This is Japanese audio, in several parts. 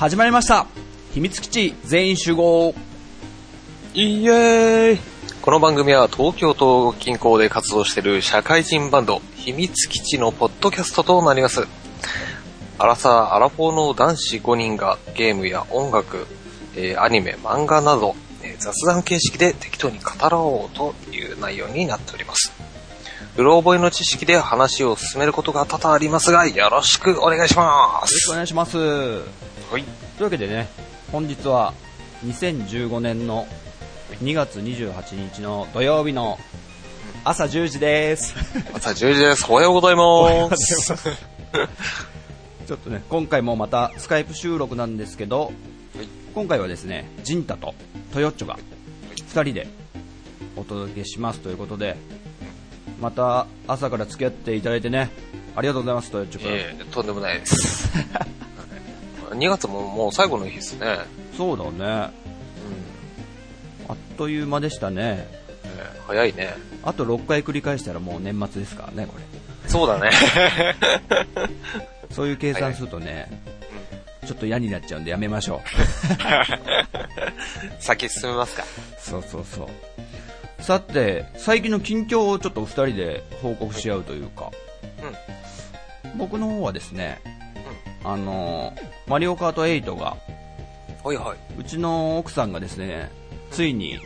始まりました秘密基地全員集合イエーイこの番組は東京都近郊で活動している社会人バンド、秘密基地のポッドキャストとなります。アラサー、アラフォーの男子5人がゲームや音楽、えーアニメ、漫画など、えー雑談形式で適当に語ろうという内容になっております。うろ覚えの知識で話を進めることが多々ありますが、よろしくお願いしまよろしくおす。願いしますはい。というわけでね本日は2015年の2月28日の土曜日の朝10時です朝10時です。おはようございます。ちょっとね今回もまたスカイプ収録なんですけど、い今回はですねジンタとトヨッチョが2人でお届けしますということでまた朝から付き合っていただいてねありがとうございますトヨッチョ君、ええとんでもないです。2月ももう最後の日ですね。そうだねうん。あっという間でしたねええ早いね。あと6回繰り返したらもう年末ですからねこれそうだね。そういう計算するとね、ちょっと嫌になっちゃうんでやめましょ 先進めますか。う。そうそうそう。さて、最近の近況をちょっと2人で報告し合うというか、僕の方はですね、あのー、マリオカート8が、はいはいうちの奥さんがですね、ついにうん。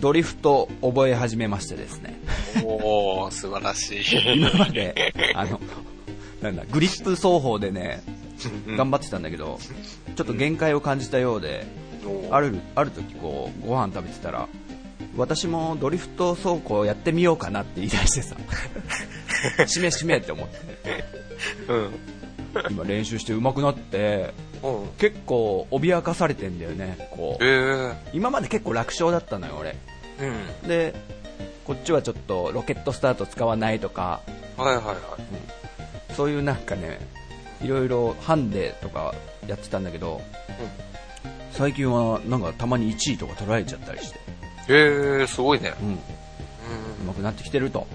ドリフト覚え始めましてですね、おー、素晴らしい。今まで、あの、なんだ、グリップ奏法でね、うん頑張ってたんだけど、ちょっと限界を感じたようで、あるある時こうご飯食べてたら私もドリフト走行やってみようかなって言い出してさ しめしめって思ってうん。今練習して上手くなってうん。結構脅かされてんだよねこえうー。今まで結構楽勝だったのよ俺うん。でこっちはちょっとロケットスタート使わないとかはいはいはい。そういうなんかねいろいろハンデとかやってたんだけど最近はなんかたまに1位とか取られちゃったりしてえー、すごいね。うんうん。上手くなってきてると、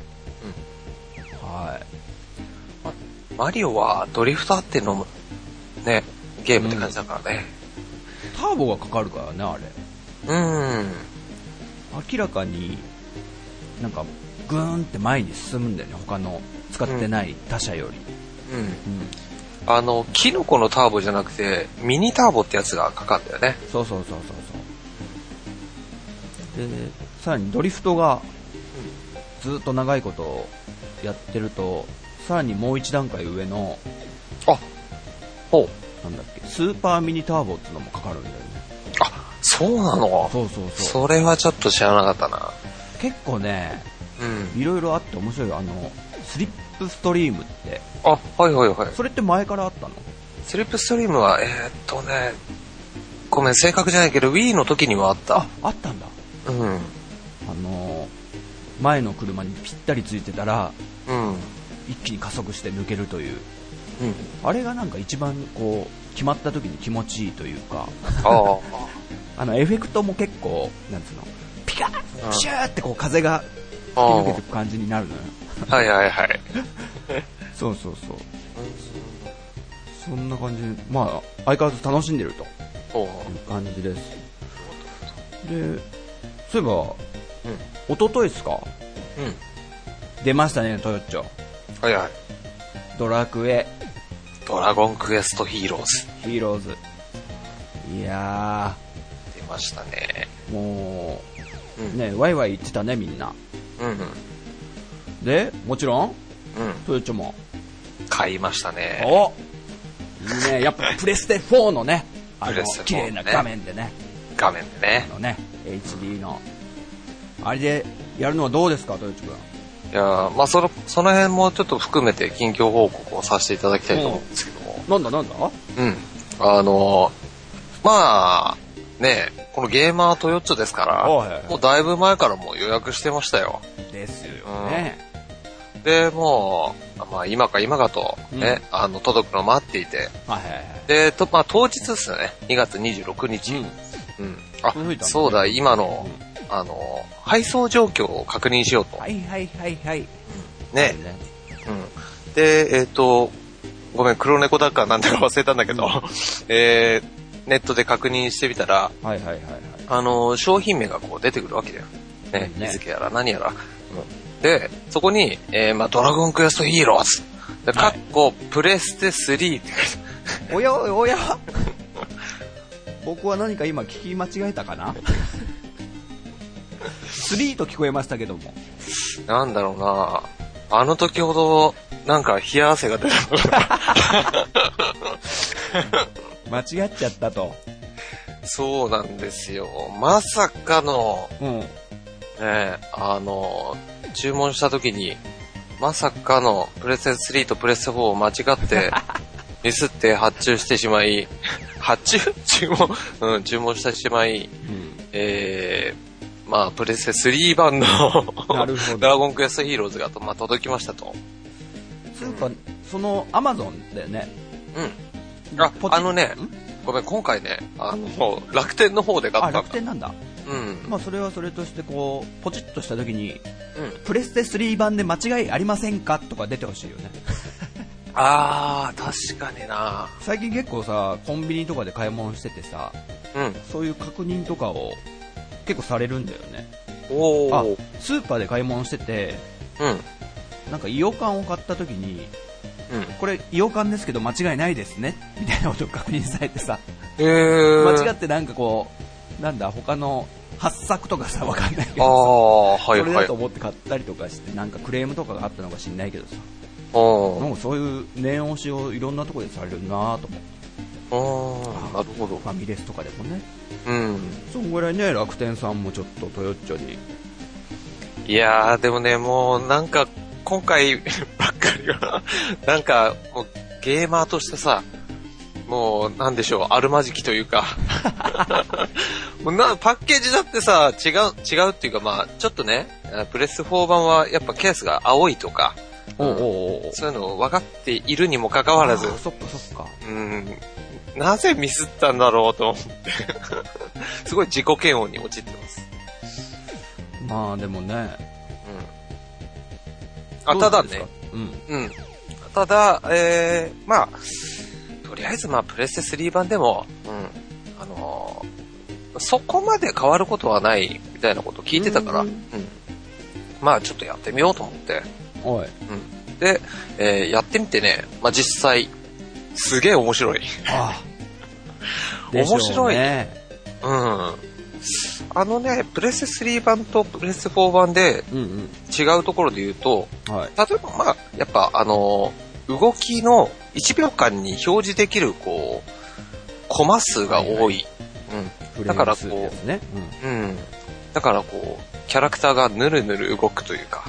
マリオはドリフトあっての、ね、ゲームって感じだからね。ターボがかかるからねあれうん。明らかになんかグーンって前に進むんだよね他の使ってない他社より、うん。うんあの、キノコのターボじゃなくて、ミニターボってやつがかかるんだよね。そうそうそうそうそうでさらにドリフトがずっと長いことやってるとさらにもう一段階上のあ、ほう。なんだっけスーパーミニターボっていうのもかかるんだよねあ、そうなの？そうそうそうそれはちょっと知らなかったな。結構ねうん。いろいろあって面白いよあのスリップストリームってあ、はいはいはい。それって前からあったの？スリップストリームは、えーっとね、ごめん、正確じゃないけど、Wii の時にはあった。ああったんだうん。あの前の車にぴったりついてたらうん。うん。一気に加速して抜けるという。あれがなんか一番こう決まった時に気持ちいいというか。ああ。のエフェクトも結構なんつうのピカッシューってこう風が吹き抜けていく感じになるのよ。あ。はいはいはい。そうそうそう。そんな感じでまあ相変わらず楽しんでると。いう感じです。でそういえば一昨日ですか？うん。うん。出ましたねトヨッチョはいはい。ドラクエドラゴンクエストヒーローズ。ヒーローズいや出ましたね。ーもう。うんねワイワイ言ってたねみんなうんうん。でもちろんうん。トヨッチョも買いましたね。おいいねやっぱプレステ4のねあのプレステ4綺麗な画面でね画面でねあ。のね HD のあれでやるのはどうですかトヨッチ君いやーまあその、その辺もちょっと含めて近況報告をさせていただきたいと思うんですけども。なんだなんだ？うん。あのーまあ、ねこのゲーマートヨッチョですから、おいはいはい。もうだいぶ前からもう予約してましたよ。ですようん。ねで、もう、まあ今か今かとね、あの、届くのを待っていて、はいはいはい。で、と、まあ当日ですよね、2月26日。うん。うん。あそうだ、今の、あの、配送状況を確認しようと。はいはいはいはいね。うん。で、えっ、と、ごめん、黒猫だかなんだか忘れたんだけど、えー、ネットで確認してみたら、はいはいはいはい。あの、商品名がこう出てくるわけだよ。ね、ね日付やら何やら。うん、で、そこに、えー、まあ、ドラゴンクエストヒーローズ。で、かっこ、プレステ3って書いてあるおやおや 僕は何か今聞き間違えたかな？?3 と聞こえましたけども。なんだろうなあの時ほど、なんか冷や汗が出たのか 間違っちゃったと。そうなんですよ。まさかの、うん。ねえ、あの、注文した時に、まさかのプレステ3とプレステ4を間違って、ミスって発注してしまい、発注？注文？うん、注文してしまい、うん。えー、まあ、プレステ3版のドラゴンクエストヒーローズがと、まあ、届きましたと。つうか、その、アマゾンだよね。うん。ああのねん？ごめん、今回ね、あの、楽天の方で買あ、ったんだ楽天なんだ。うん。まあ、それはそれとして、こう、ポチッとした時に、うん。プレステ3版で間違いありませんかとか出てほしいよね。あー、確かにな最近結構さ、コンビニとかで買い物しててさ、うん。そういう確認とかを結構されるんだよね。あおー。、スーパーで買い物してて、うん。なんか、イオカンを買った時に、うん。これ、イオカンですけど間違いないですねみたいなことを確認されてさ、えー。間違ってなんかこう、なんだ、他の発作とかさ、わかんないけあどさ、ー、はいはいそれだと。思って買ったりとかして、なんかクレームとかがあったのか知んないけどさ、なんかそういう念押しをいろんなところでされるなぁと思って、おー、なるほどフ。ァミレスとかでもね。うん。そんぐらいね、楽天さんもちょっとトヨッチョに。いやー、でもね、もうなんか、今回 ばっかりは、なんか、もうゲーマーとしてさ、もう、なんでしょう、あるまじきというか、もうな、パッケージだってさ、違う、違うっていうかまあ、ちょっとね、プレス4版はやっぱケースが青いとか、おうおうおうそういうの分かっているにもかかわらずそっかそっか。うん、なぜミスったんだろうと思って、すごい自己嫌悪に陥ってます。まあでもね。うん。あ、ただねどうん。うん。ただ、えー、まあ、とりあえずまあ、プレステ3版でも、うん、あのーそこまで変わることはないみたいなこと聞いてたから、ううんん。まあ、ちょっとやってみようと思って、おい。うん。で、えーやってみてね、まあ実際、すげえ面白い。ああ。面白いね。うん。あのね、プレステ3版とプレステ4版でうんうん。違うところで言うと、はい。例えばまあ、やっぱあのー動きの1秒間に表示できる、こう、コマ数が多い。だからこうフレーム数ですね。うん。うん。うん。だからこう、キャラクターがぬるぬる動くというか、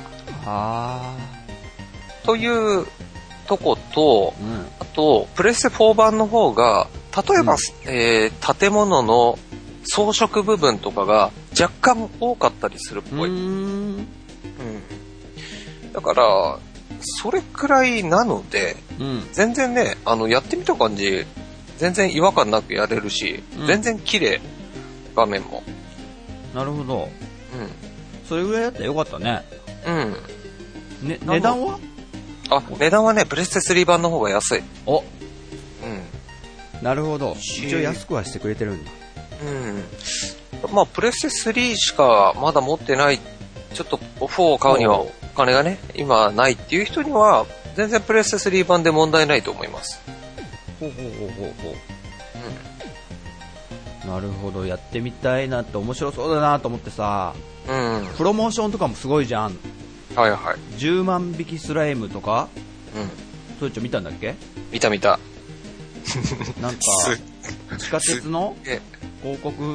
あというとこと、あ。うん。あと、プレステ4版の方が、例えば、うんえー建物の装飾部分とかが若干多かったりするっぽい。うーん。うんだから、それくらいなので、うん。全然ね、あの、やってみた感じ、全然違和感なくやれるし、うん全然綺麗、画面も。なるほど。うそれぐらいだったらよかったね。ん。うん。ね、の値段は？あ、値段はね、プレステ3版の方が安い。お、うん。なるほど。し一応安くはしてくれてるんだ。うん。まあ、プレステ3しかまだ持ってない、ちょっと4を買うにはお金がね、今ないっていう人には、全然プレステ3版で問題ないと思います。ほうほうほうほうほう。なるほど。やってみたいなって面白そうだなと思ってさ、うん。うん。プロモーションとかもすごいじゃん。はいはい。10万匹スライムとか、うん。それちょ見たんだっけ？見た見た。なんか、す、地下鉄のえ、広告、う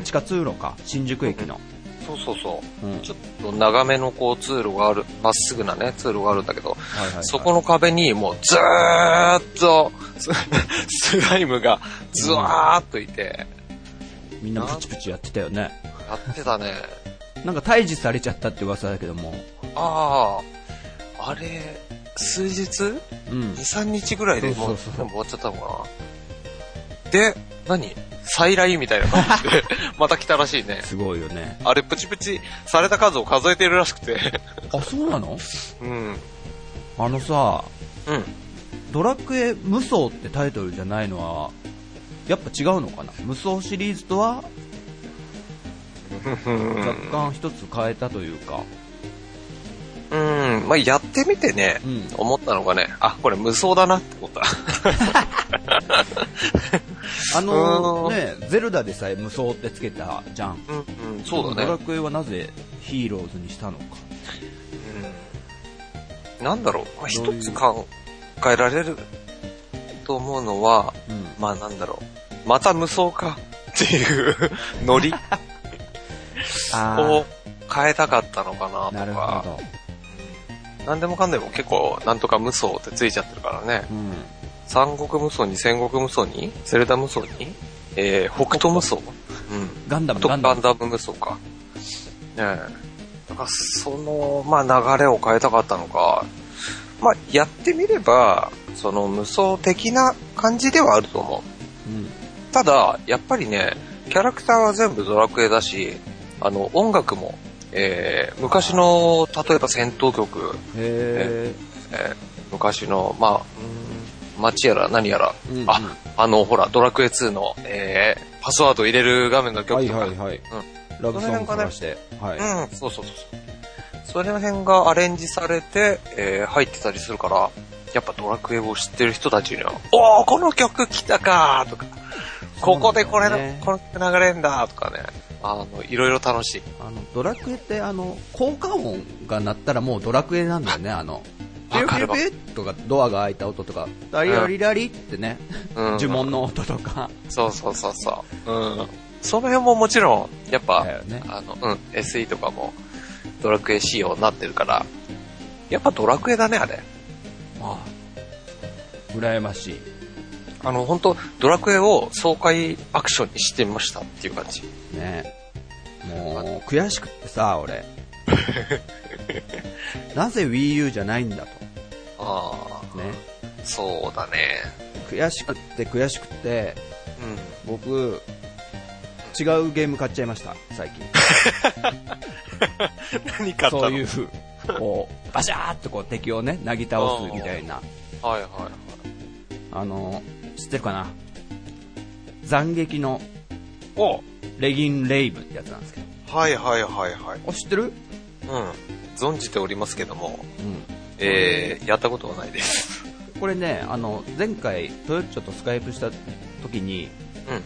ん。地下通路か、新宿駅の。そうそうそう。うん。ちょっと長めのこう通路がある、まっすぐなね、通路があるんだけど、はいはいはいそこの壁にもうずーっとス スライムがずわーっといて、みんなプチプチやってたよね。やってたね。なんか退治されちゃったって噂だけども。ああ、あれ、数日？うん ?2、。3日ぐらいでもうそうそうそう全部終わっちゃったのかな？で、何？再来みたいな感じで、また来たらしいね。すごいよね。あれ、プチプチされた数を数えてるらしくて。あ、そうなの？うん。あのさ、うん。ドラクエ無双ってタイトルじゃないのは、やっぱ違うのかな？無双シリーズとは、若干一つ変えたというか。うん、まあ、やってみてね、うん、思ったのがね、あ、これ無双だなって思った。あのね、ゼルダでさえ無双ってつけたじゃん。うん、うん、そうだね。ドラクエはなぜヒーローズにしたのか。うん。なんだろう、まあ、一つ考えられると思うのは、うん、まあなんだろう、また無双かっていうノリ を変えたかったのかなとか。なるほど。何でもかんでも結構なんとか無双ってついちゃってるからね。うん、三国無双に戦国無双にセルダ無双にえー、北斗無双？うん。ガンダムガンダム。ガンダム無双か。ねえ。なんかその、まあ流れを変えたかったのか、まあやってみれば、その無双的な感じではあると思う。うん、ただ、やっぱりね、キャラクターは全部ドラクエだし、あの、音楽もえー、昔の、例えば戦闘曲、えー、えー、昔の、まあ、街やら何やら、うんうん、あ、あの、ほら、ドラクエ2の、えー、パスワード入れる画面の曲とか、はいはいはい、うん、ラブソングからして、はい、うん、そうそうそうそう。その辺がアレンジされて、えー、入ってたりするから、やっぱドラクエを知ってる人たちには、おー、この曲来たかとか、ここでこれの、ね、この曲流れんだとかね。あの、いろいろ楽しい。あの、ドラクエって、あの、効果音が鳴ったらもうドラクエなんだよね、あの。ピュピュピュとか、ドアが開いた音とか、ダリラリラリってね、うん、呪文の音とか。そうそうそうそう。うん。その辺ももちろん、やっぱ、ね、あの、うん、SE とかも、ドラクエ仕様になってるから、やっぱドラクエだね、あれ。まあ、羨ましい。あの、本当ドラクエを爽快アクションにしてみましたっていう感じ。ねもう、悔しくってさ、俺。なぜ Wii U じゃないんだと。ああ。ね。そうだね。悔しくって悔しくって、うん、僕、違うゲーム買っちゃいました、最近。何買ったの？そういう、こう、バシャーってこう敵をね、なぎ倒すみたいな。はいはいはい。あの、知ってるかな？斬撃の、おレギンレイブってやつなんですけど。はいはいはいはい。あ、知ってる？うん。存じておりますけども、うん。えー、やったことはないです。これね、あの、前回、トヨッチョとスカイプした時に、うん。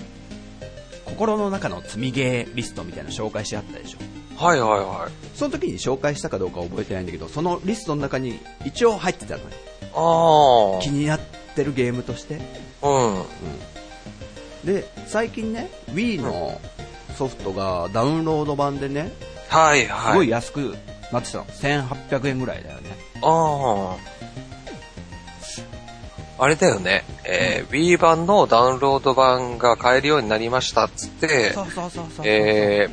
心の中の積みゲーリストみたいなの紹介してあったでしょ。はいはいはい。その時に紹介したかどうか覚えてないんだけど、そのリストの中に一応入ってたのよ。ああ。気になってるゲームとして。うん。うん。で、最近ね、Wii のソフトがダウンロード版でね、はいはい。すごい安くなってたの。1800円ぐらいだよね。ああ。あれだよね。えー、Wii 版のダウンロード版が買えるようになりましたっつって、そうそうそうそうえ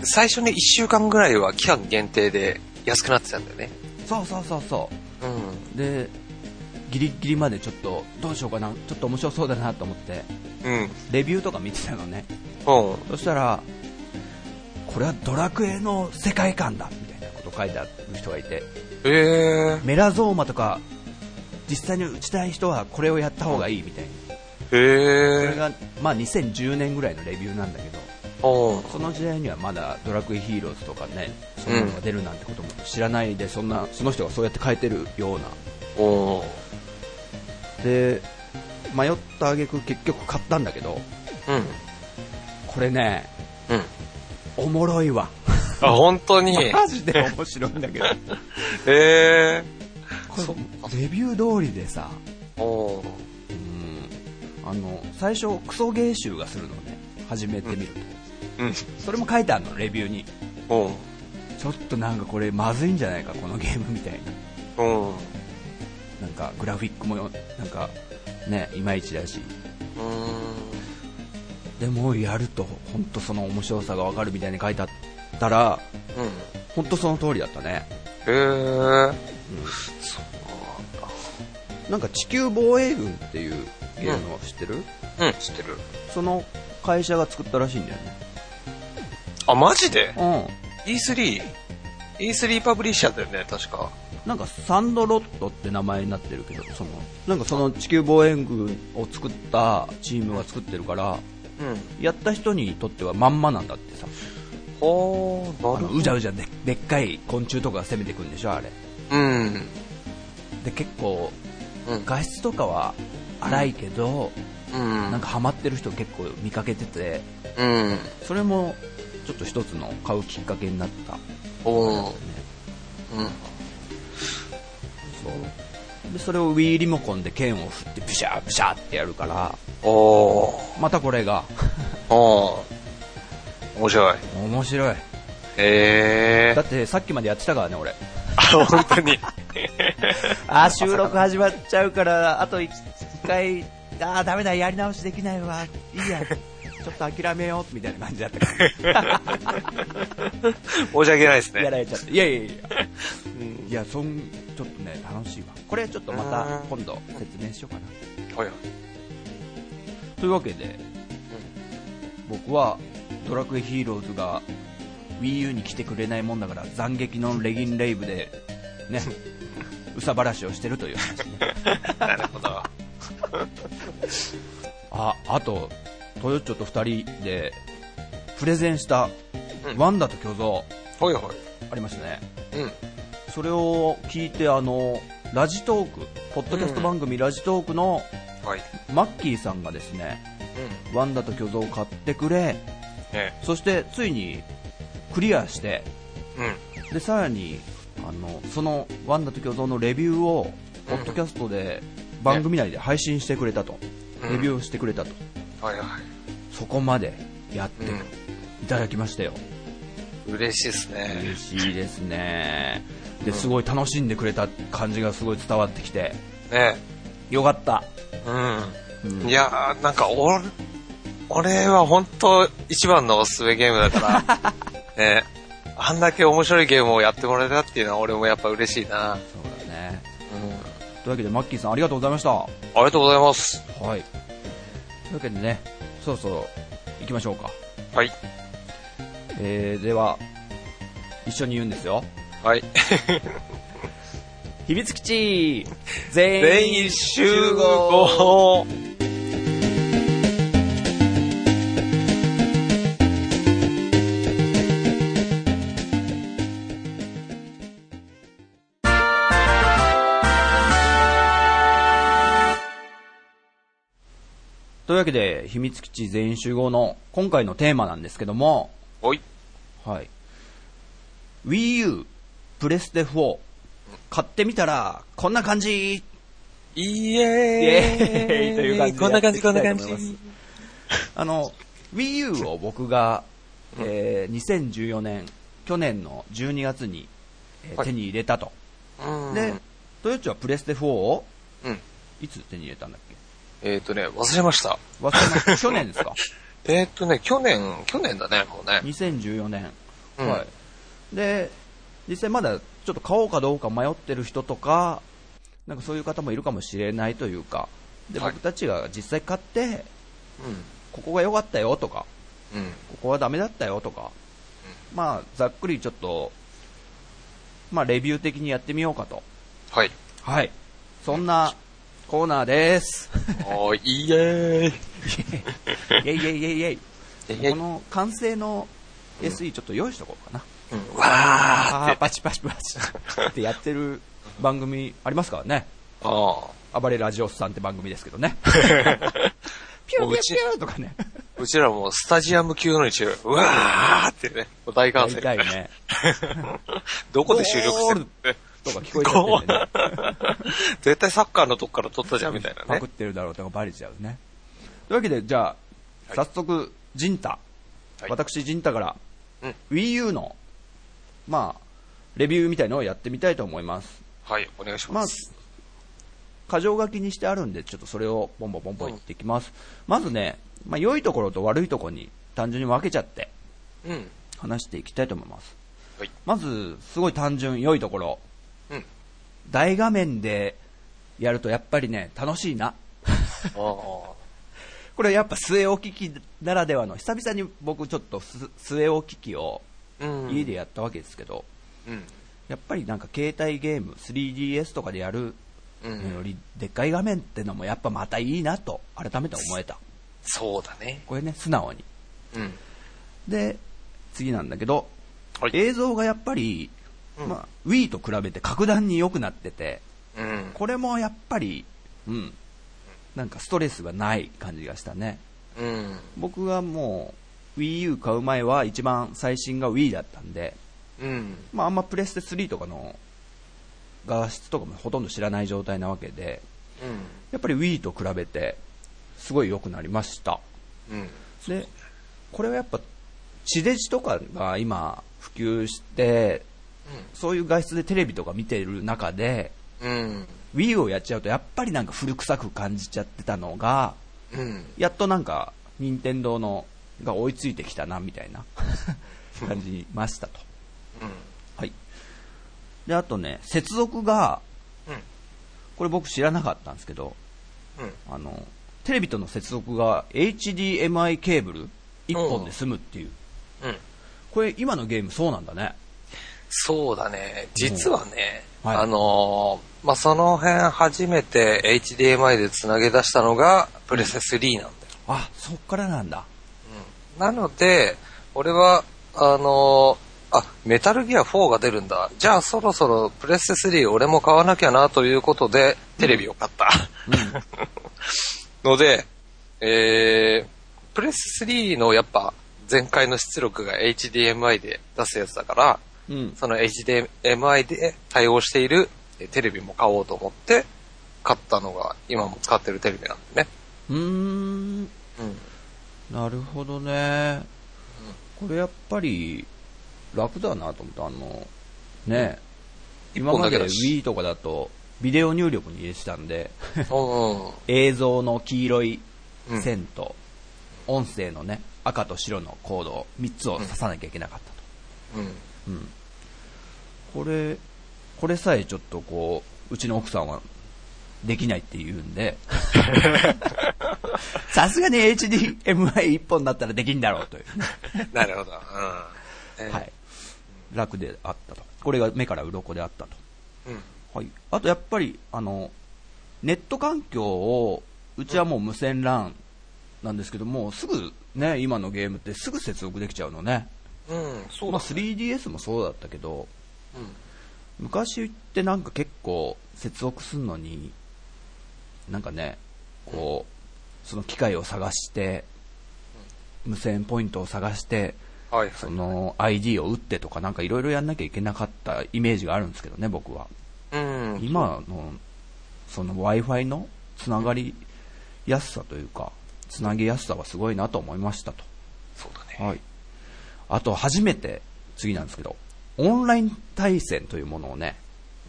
ー、最初に1週間ぐらいは期間限定で安くなってたんだよね。そうそうそうそう。うん。で、ギリギリまでちょっとどうしようかな、ちょっと面白そうだなと思って、うん、レビューとか見てたのね。うん、そしたら、これはドラクエの世界観だみたいなこと書いてある人がいて、えー、メラゾーマとか実際に打ちたい人はこれをやった方がいいみたいな、えー、それが、まあ、2010年ぐらいのレビューなんだけど、その時代にはまだドラクエヒーローズとかね、そういうのが出るなんてことも知らないで、そんなその人がそうやって書いてるような。で迷った挙句結局買ったんだけど、うん、これね、うん、おもろいわ。あ本当に？マジで面白いんだけど。へえー、レビュー通りでさおうんあの最初クソゲー集がするのね。始めてみると、うん、それも書いてあるのレビューに。おちょっとなんかこれまずいんじゃないかこのゲームみたいなかグラフィックもなんかねいまいちだし。でもやると本当その面白さがわかるみたいに書いてあったら、うん、本当その通りだったね。へえ、うん、なんか地球防衛軍っていうゲームを知ってる、うん、うん、知ってる。その会社が作ったらしいんだよね。あマジで？うん。E3E3 パブリッシャーだよね確かなんかサンドロットって名前になってるけど、その、なんかその地球防衛軍を作ったチームが作ってるから、うん、やった人にとってはまんまなんだってさ。ほー、なるほど。うじゃうじゃででっかい昆虫とか攻めてくるんでしょ、あれ。うん。で、結構、うん、画質とかは荒いけど、うん、なんかハマってる人結構見かけてて、うん、それもちょっと一つの買うきっかけになった、おうん、そう。でそれを Wii リモコンで剣を振ってブシャーブシャーってやるからおまたこれが。お面白い。面白い。へえだってさっきまでやってたからね俺。あ本当に。あ収録始まっちゃうからあと1回ああダメだやり直しできないわ。いいやちょっと諦めようみたいな感じだった。か ら申し訳ないですね。やられちゃって。いやいやいや、うん、いやそんちょっとね楽しいわ。これちょっとまた今度説明しようかな。はいというわけで、うん、僕はドラクエヒーローズが WiiU に来てくれないもんだから斬撃のレギンレイブでねうさばらしをしてるという話ね。なるほど。ああとトヨッチョと2人でプレゼンしたワンダと巨像、はいはい。ありましたね、うん、それを聞いてあのラジトークポッドキャスト番組、ラジトークの、はい、マッキーさんがですね、うん、ワンダと巨像を買ってくれ、そしてついにクリアして、うん、でさらにあのそのワンダと巨像のレビューをポッドキャストで番組内で配信してくれたと、レビューしてくれたと、はいはい、そこまでやっていただきましたよ、嬉しいですね。嬉しいですね。ですごい楽しんでくれた感じがすごい伝わってきて。ね。よかった。うん、うん、いやーなんか俺俺は本当一番のおすすめゲームだから ね。あんだけ面白いゲームをやってもらえたっていうのは俺もやっぱ嬉しいな。そうだね、うん、というわけでマッキーさんありがとうございました。ありがとうございます。はいというわけでねそろそろ行きましょうか。はい。えー、では一緒に言うんですよ。はい。秘密基地全員集合というわけで、秘密基地全員集合の今回のテーマなんですけども、はい。はい。Wii U、プレステ4、買ってみたら、こんな感じ。イエーイ。イエーイ。という感じこんな感じ、こんな感じ。あの、Wii U を僕が、えー、2014年、去年の12月に、えー、手に入れたと。で、トヨッチはプレステ4を、うん、いつ手に入れたんだっけ？えっ、ー、とね、忘れました。忘れました。去年ですか？えっとね、去年、去年だね、もうね。2014年。うん、はい。で、実際まだちょっと買おうかどうか迷ってる人とか、なんかそういう方もいるかもしれないというか、で、僕たちが実際買って、うん、ここが良かったよとか、うん、ここはダメだったよとか、うん、まあ、ざっくりちょっと、まあ、レビュー的にやってみようかと。はい。はい。そんなコーナーです。おー、イエーイイェイイェイイェイイェイこの完成の SE ちょっと用意しとこうかな。うん、わーパチパチパチってやってる番組ありますからね。ああ。暴れラジオスさんって番組ですけどね。ピューピューピューとかね。うちらもスタジアム級のにう、うわーってね、大歓声。大ね。どこで収録してるって。とか聞こえちゃってね。絶対サッカーのとこから撮ったじゃんみたいなね。パクってるだろうとかバレちゃうね。というわけで、じゃあ、早速、ジンタ。はい、私、ジンタから、うん、Wii U の、まあ、レビューみたいのをやってみたいと思います。はい、お願いします。まあ、箇条書きにしてあるんで、ちょっとそれをポンポンポンポン言っていきます。うん、まずね、まあ、良いところと悪いところに単純に分けちゃって、うん、話していきたいと思います。はい、まず、すごい単純、良いところ。大画面でやるとやっぱりね、楽しいな。これやっぱ据え置き機ならではの、久々に僕ちょっと据え置き機を家でやったわけですけど、うん、やっぱりなんか携帯ゲーム 3DS とかでやるのよりでっかい画面ってのもやっぱまたいいなと改めて思えた。そうだね。これね素直に。うん。で次なんだけど、はい。映像がやっぱり、うんまあ、Wii と比べて格段に良くなっててうん。これもやっぱりうん。なんかストレスがない感じがしたね。うん。僕がもう WiiU 買う前は一番最新が Wii だったんで、うん。まあ、あんまプレステ3とかの画質とかもほとんど知らない状態なわけでやっぱり Wii と比べてすごい良くなりました。うん。うんでこれはやっぱ地デジとかが今普及してそういう画質でテレビとか見てる中でうん。Wii をやっちゃうとやっぱりなんか古臭く感じちゃってたのがうん。やっとなんか任天堂のが追いついてきたなみたいな 感じましたと。はい。であとね接続がうん。これ僕知らなかったんですけどうん。あのテレビとの接続が HDMI ケーブル1本で済むっていう。うん。これ今のゲームそうなんだねそうだね。実はね、はいあのーまあ、その辺初めて HDMI で繋げ出したのがプレステ3なんだよ。あそっからなんだなので、俺は、あのーあ、メタルギア4が出るんだ。じゃあそろそろプレステ3俺も買わなきゃなということで、テレビを買った。ので、えー、プレス3のやっぱ前回の出力が HDMI で出すやつだから、うん。その HDMI で対応しているえテレビも買おうと思って買ったのが今も使ってるテレビなんでね。うーん。うん。なるほどね。これやっぱり楽だなと思ったあのね。一今まで Wii とかだとビデオ入力に入れてたんでうん。映像の黄色いうん。線と音声のね赤と白のコードを3つを刺さなきゃいけなかったと、うん。うん、これこれさえちょっとこううちの奥さんはできないって言うんで。さすがに HDMI1 本だったらできんだろうという、なるほど。うん。えーはい、楽であったと。これが目から鱗であったと、うん。はい、あとやっぱりあのネット環境をうちはもう無線 LAN なんですけどもすぐね今のゲームってすぐ接続できちゃうのね。うん、そうまあ、だ。3DS もそうだったけど昔ってなんか結構接続するのになんかねこうその機械を探して無線ポイントを探して。その ID を打ってとかなんかいろいろやんなきゃいけなかったイメージがあるんですけどね僕はうん。今のその w i f i のつながりやすさというかつなぎやすさはすごいなと思いましたとそうだね。はい。あと、初めて、次なんですけど、オンライン対戦というものをね、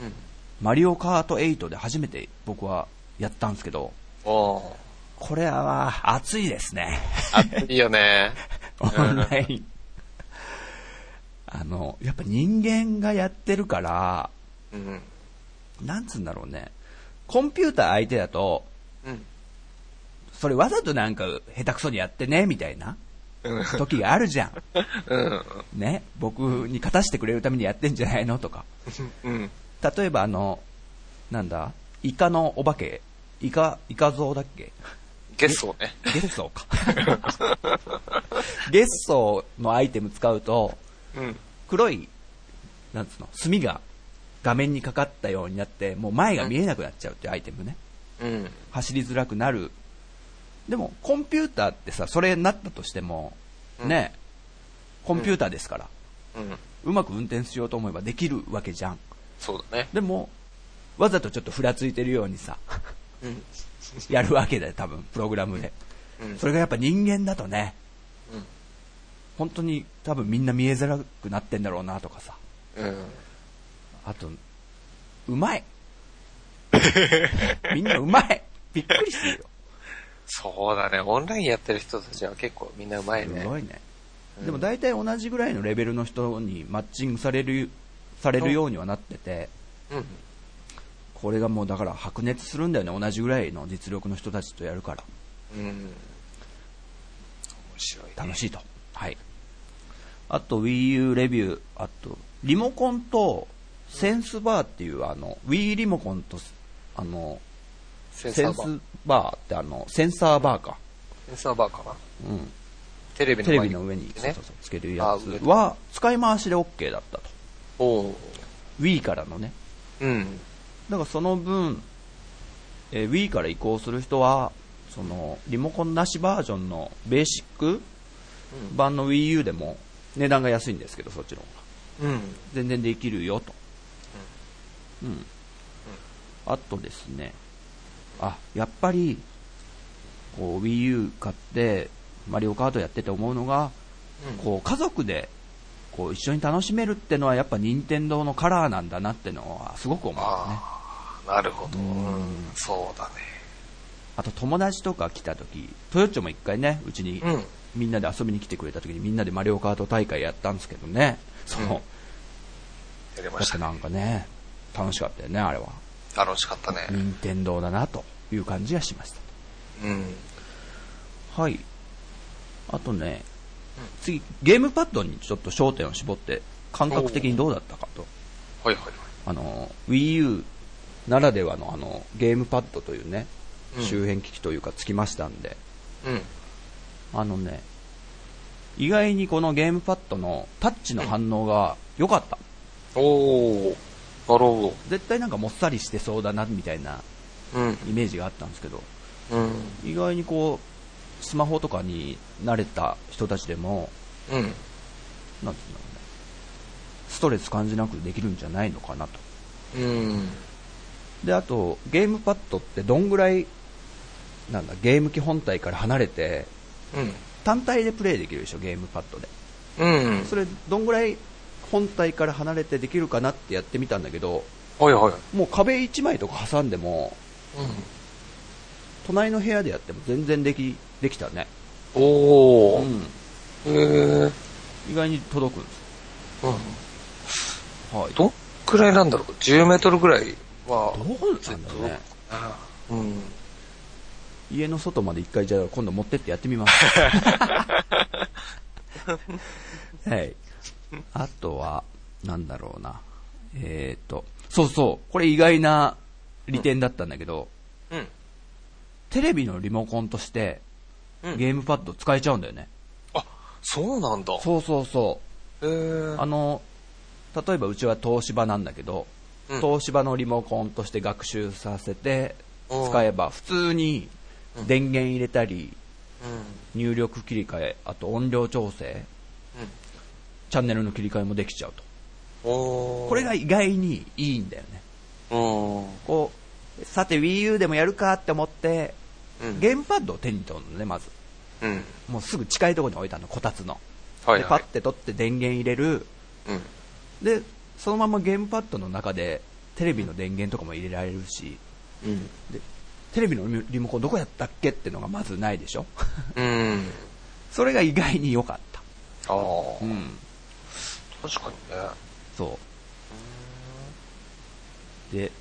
うん。マリオカート8で初めて僕はやったんですけど。これは熱いですね。あ、いいよね。オンライン。あの、やっぱ人間がやってるから、うん。なんつうんだろうね。コンピューター相手だと、うん。それわざとなんか下手くそにやってね、みたいなうん。時があるじゃん。うん。ね？僕に勝たせてくれるためにやってんじゃないの？とか。うん。例えばあの、なんだ、イカのお化け、イカ、イカ像だっけ？ゲッソーね。ゲッソーか。ゲッソーのアイテム使うと、うん。黒い、なんつうの、墨が画面にかかったようになって、もう前が見えなくなっちゃうっていうアイテムね。うん。走りづらくなる。でも、コンピューターってさ、それになったとしても、ね、コンピューターですから、うまく運転しようと思えばできるわけじゃん。そうだね。でも、わざとちょっとふらついてるようにさ、うん。やるわけだよ、多分、プログラムで。うん。それがやっぱ人間だとね、うん。本当に多分みんな見えづらくなってんだろうなとかさ。うん。あと、うまい。みんなうまい。びっくりするよ。そうだね。オンラインやってる人たちは結構みんなうまいね。すごいね。うんでも大体同じぐらいのレベルの人にマッチングされる、されるようにはなってて、うん。これがもうだから白熱するんだよね。同じぐらいの実力の人たちとやるから。うん。面白い、ね。楽しいと。はい。あと Wii U レビュー、あと、リモコンとセンスバーっていうあの、Wii リモコンと、あの、センセンスバーってあの、センサーバーか。センサーバーかな。うん。テレビのテレ前ビの上に、ねそうそうそうつけるやつは、使い回しで OK だったと。おう Wii からのね。うん。だからその分、えー Wii から移行する人は、その、リモコンなしバージョンのベーシック版の Wii U でも値段が安いんですけど、そっちの方が。うん。全然できるよと。うん。あとですね、あ、やっぱり、こう Wii U 買って、マリオカートやってて思うのが、こう家族でこう一緒に楽しめるってのはやっぱ任天堂のカラーなんだなってのはすごく思うよね。なるほど。うん。そうだね。あと友達とか来た時、トヨッチョも一回ね、うちにうん。みんなで遊びに来てくれた時にみんなでマリオカート大会やったんですけどね、その、やりまやっぱしたね。なんかね、楽しかったよね、あれは。楽しかったね。任天堂だなという感じがしましうん。た。はい。あとね、次、ゲームパッドにちょっと焦点を絞って、感覚的にどうだったかと。はいはいはい。あの、Wii U ならではのあの、ゲームパッドというね、うん周辺機器というかつきましたんで、うん。あのね、意外にこのゲームパッドのタッチの反応が良かった。おー。なるほ絶対なんかもっさりしてそうだなみたいな。イメージがあったんですけど、うん。意外にこう、スマホとかに慣れた人たちでも、うん。なんていうんだろうね、ストレス感じなくできるんじゃないのかなと。うん。で、あと、ゲームパッドってどんぐらい、なんだ、ゲーム機本体から離れて、うん。単体でプレイできるでしょ、ゲームパッドで。うん。それ、どんぐらい本体から離れてできるかなってやってみたんだけど、はいはい。もう壁1枚とか挟んでも、隣の部屋でやっても全然でき、できたね。うん。おー。うん。へえ。意外に届くんです。うん。はい。どっくらいなんだろう ?10 メートルぐらいは。どうなんだろうね。うん。家の外まで一回じゃあ今度持ってってやってみます。はい。あとは、なんだろうな。えっ、と、そうそう、これ意外な利点だったんだけど、うん。テレビのリモコンとしてうん。ゲームパッド使えちゃうんだよね。あ、そうなんだ。そうそうそう。へえ。あの、例えばうちは東芝なんだけど、うん東芝のリモコンとして学習させてうん使えば普通にうん電源入れたり、うん。入力切り替え、あと音量調整、チャンネルの切り替えもできちゃうと。これが意外にいいんだよね。うん。こう、さて Wii U でもやるかって思って、うん。ゲームパッドを手に取るのね、まず。うん。もうすぐ近いところに置いたの、こたつの。はいはいでパッ。て取って電源入れる。うん。で、そのままゲームパッドの中でテレビの電源とかも入れられるし、うん。で、テレビのリリモコンどこやったっけってのがまずないでしょうん。それが意外に良かった。ああう。ん。確かにね。そう。で、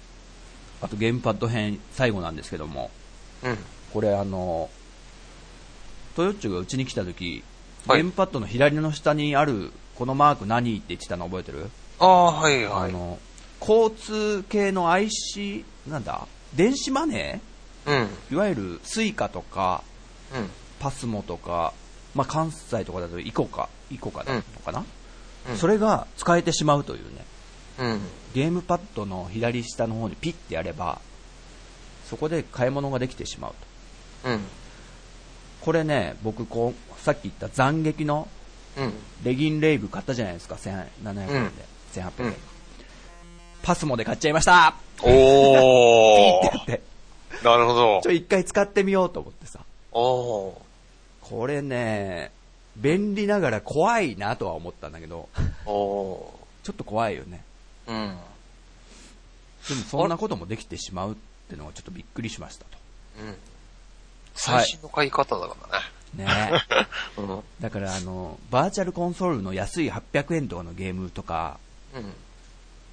あとゲームパッド編最後なんですけども、うん。これあの、トヨッチョがうちに来た時、はいゲームパッドの左の下にあるこのマーク何って言ってたの覚えてる、ああ、はいはい。あの、交通系の IC、なんだ？電子マネうん。ーいわゆるスイカとか、うん。パスモとか、まあ、関西とかだとイコカ、イコカだのかな、うんそれが使えてしまうというね、うん。ゲームパッドの左下の方にピッてやれば、そこで買い物ができてしまうと。うん。これね、僕こう、さっき言った斬撃のうん。レギンレイブ買ったじゃないですか、1700円で。うん1800円、うんパスモで買っちゃいましたおー。って、なるほどちょ、。一回使ってみようと思ってさ。おー。これね、便利ながら怖いなとは思ったんだけど、おちょっと怖いよね。ー。うん。でもそんなこともできてしまうってのがちょっとびっくりしましたと。うん。最新の買い方だからね。ね うん。だからあの、バーチャルコンソールの安い800円とかのゲームとか、うん。